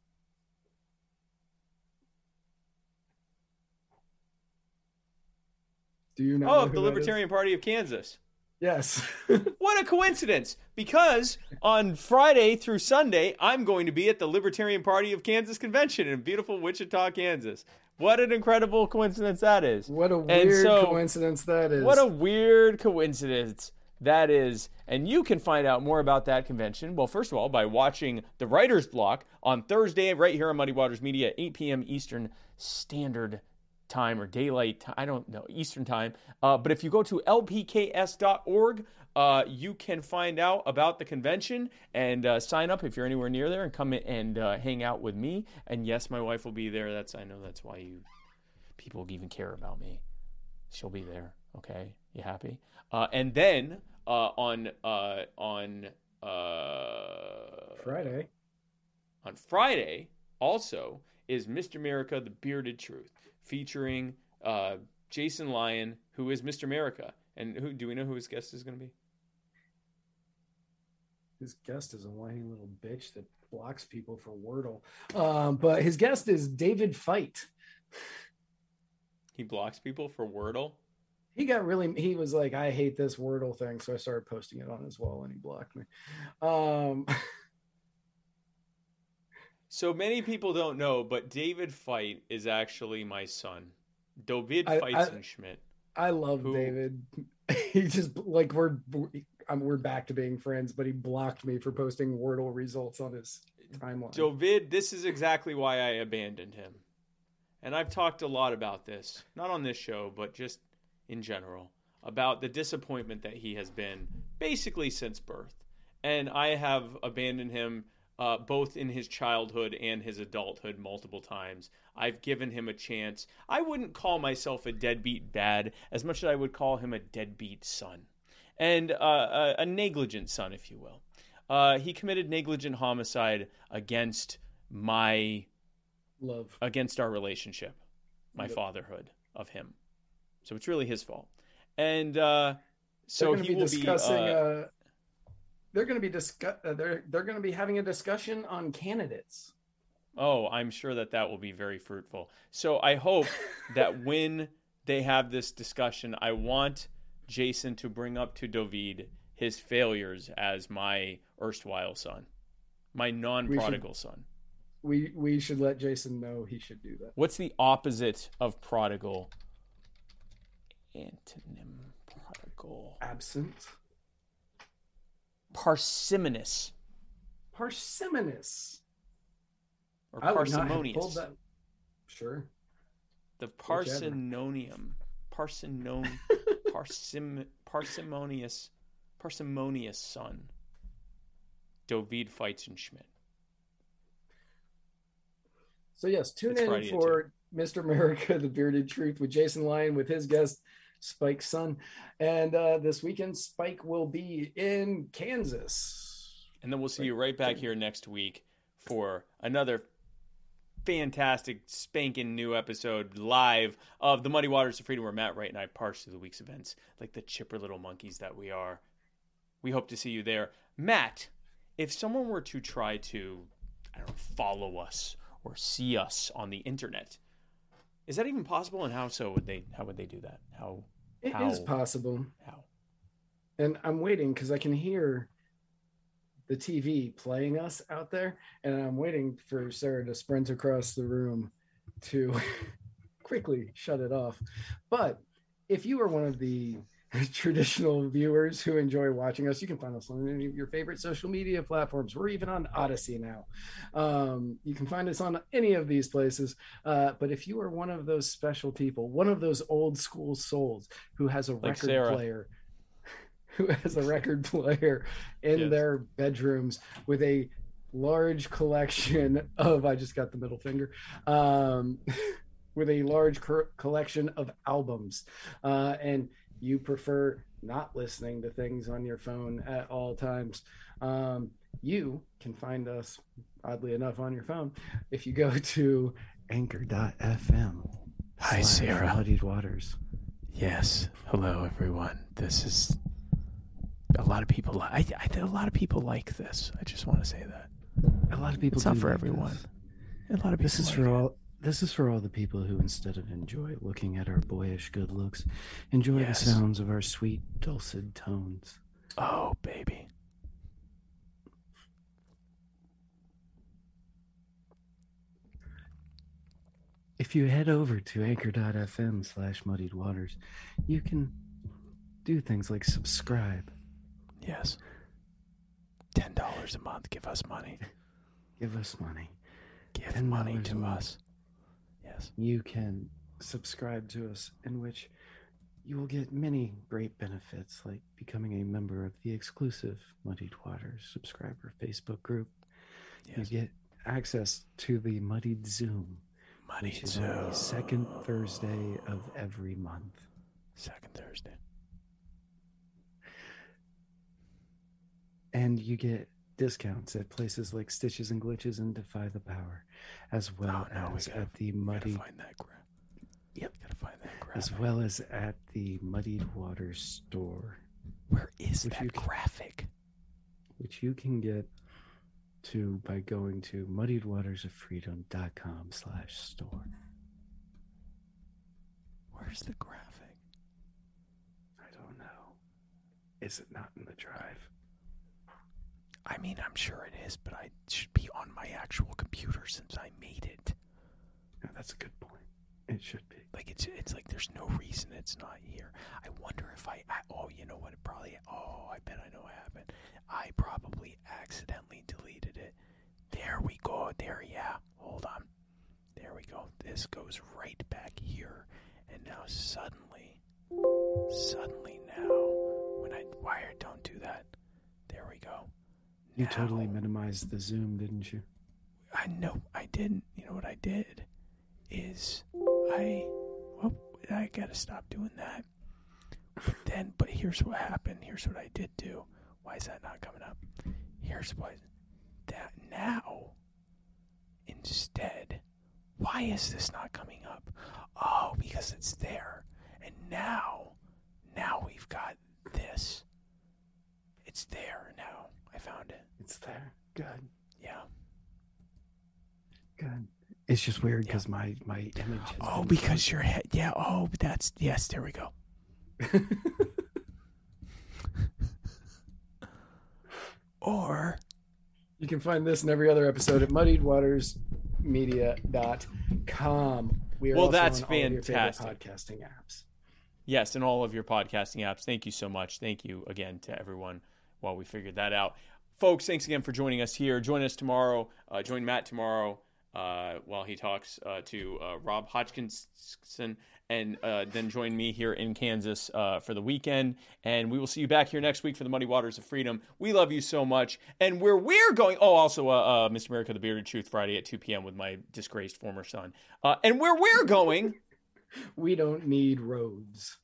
Do you know? Oh, of the? Libertarian Party of Kansas. Yes. What a coincidence! Because on Friday through Sunday, I'm going to be at the Libertarian Party of Kansas convention in beautiful Wichita, Kansas. What an incredible coincidence that is. what a weird so- coincidence that is. What a weird coincidence. That is, and you can find out more about that convention. Well, first of all, by watching the Writer's Block on Thursday, right here on Muddy Waters Media, 8 p.m. Eastern Standard Time or Daylight Time. I don't know, Eastern Time. Uh, but if you go to lpks.org, uh, you can find out about the convention and uh, sign up if you're anywhere near there and come and uh, hang out with me. And yes, my wife will be there. That's I know that's why you people even care about me. She'll be there. Okay, you happy? Uh, and then uh, on uh, on uh, Friday. on Friday also is Mr. America: The Bearded Truth, featuring uh, Jason Lyon, who is Mr. America. And who do we know who his guest is going to be? His guest is a whiny little bitch that blocks people for Wordle. Um, but his guest is David Fight. He blocks people for Wordle. He got really he was like, I hate this Wordle thing. So I started posting it on his wall and he blocked me. Um So many people don't know, but David Fight is actually my son, David I- I- Feitzenschmidt. I love Who- David. He just like we're I'm, we're back to being friends, but he blocked me for posting Wordle results on his timeline. David, this is exactly why I abandoned him. And I've talked a lot about this, not on this show, but just in general, about the disappointment that he has been basically since birth. And I have abandoned him uh, both in his childhood and his adulthood multiple times. I've given him a chance. I wouldn't call myself a deadbeat dad as much as I would call him a deadbeat son. And uh, a, a negligent son, if you will. Uh, he committed negligent homicide against my Love. against our relationship, my Yep. fatherhood of him. So it's really his fault. And uh, so he be will discussing. be. Uh, uh, they're going to be discuss. Uh, they're they're going to be having a discussion on candidates. oh, I'm sure that that will be very fruitful. So I hope that when they have this discussion, I want Jason to bring up to David his failures as my erstwhile son, my non-prodigal son. We we should let Jason know he should do that. What's the opposite of prodigal? Antonym prodigal. Absent, Parsimonious parsimonious. or I would not have parsimonious. Sure. The parsimonium. Parsinon parsim parsimonious parsimonious son. David Feitzenschmidt. So yes, tune It's in Friday for Mr. America: The Bearded Truth with Jason Lyon with his guest Spike's son, and uh, this weekend Spike will be in Kansas. And then we'll see you right back here next week for another fantastic spanking new episode live of the Muddy Waters of Freedom where Matt Wright and I parse through the week's events like the chipper little monkeys that we are. We hope to see you there. Matt, if someone were to try to I don't know, follow us or see us on the internet, is that even possible and how so would they how would they do that? How It is How? possible, how? and I'm waiting because I can hear the TV playing us out there, and I'm waiting for Sarah to sprint across the room to quickly shut it off. But if you are one of the traditional viewers who enjoy watching us, you can find us on any of your favorite social media platforms. We're even on Odysee now. Um, you can find us on any of these places. Uh, but if you are one of those special people, one of those old school souls who has a record Sarah. player, who has a record player in Yes. their bedrooms with a large collection of, I just got the middle finger, um, with a large collection of albums. Uh, and you prefer not listening to things on your phone at all times, um, you can find us, oddly enough, on your phone if you go to anchor.fm. Hi, Sarah. Muddied Waters. Yes. Hello, everyone. This is a lot of people. li- I, I think a lot of people like this. I just want to say that A lot of people. it's not for like everyone. this. A lot of people. This is like for all. This is for all the people who, instead of enjoy looking at our boyish good looks, enjoy Yes. the sounds of our sweet, dulcet tones. Oh, baby. If you head over to anchor.fm slash muddied waters, you can do things like subscribe, Yes. Ten dollars a month. Give us money. Give us money. Give $10 money to us. Yes. You can subscribe to us, in which you will get many great benefits, like becoming a member of the exclusive Muddied Waters subscriber Facebook group. Yes. You get access to the Muddied Zoom, which is on the second Thursday of every month. Second Thursday. And you get discounts at places like Stitches and Glitches and Defy the Power, as well Oh, no, we as gotta- at the Gotta Muddied, find that graph. Yep. Gotta find that graph. as well as at the Muddied Waters store, Where is that you can- graphic? which you can get to by going to muddywatersoffreedom.com slash store. Where's the graphic? I don't know. Is it not in the drive? I mean, I'm sure it is, but I should be on my actual computer since I made it. No, that's a good point. It should be. Like it's it's like there's no reason it's not here. I wonder if I, I oh you know what it probably oh I bet I know what happened. I probably accidentally deleted it. There we go. There yeah. Hold on. There we go. This goes right back here, and now suddenly, suddenly now when I wired don't do that. There we go. You totally minimized the zoom, didn't you? I know I didn't. You know what I did is I oh I gotta stop doing that. But then, but here's what happened. Here's what I did do. Why is that not coming up? Here's what that now. Instead, why is this not coming up? Oh, because it's there. And now, now we've got this. It's there now. I found it. It's there. Good. Yeah. Good. It's just weird because my my image. Oh, because your head. Yeah. Oh, that's yes. There we go. Or you can find this in every other episode at muddywatersmedia.com. We are Well, that's on all of your fantastic. podcasting apps. yes, in all of your podcasting apps. Thank you so much. Thank you again to everyone while we figured that out, folks. Thanks again for joining us here. Join us tomorrow. Uh, join Matt tomorrow uh, while he talks uh, to uh, Rob Hodgkinson. And uh, then join me here in Kansas for the weekend. And we will see you back here next week for the Muddy Waters of Freedom. We love you so much. And where we're going, oh, also Mr. America, the Bearded Truth, Friday at 2 p.m. with my disgraced former son. And where we're going, We don't need roads.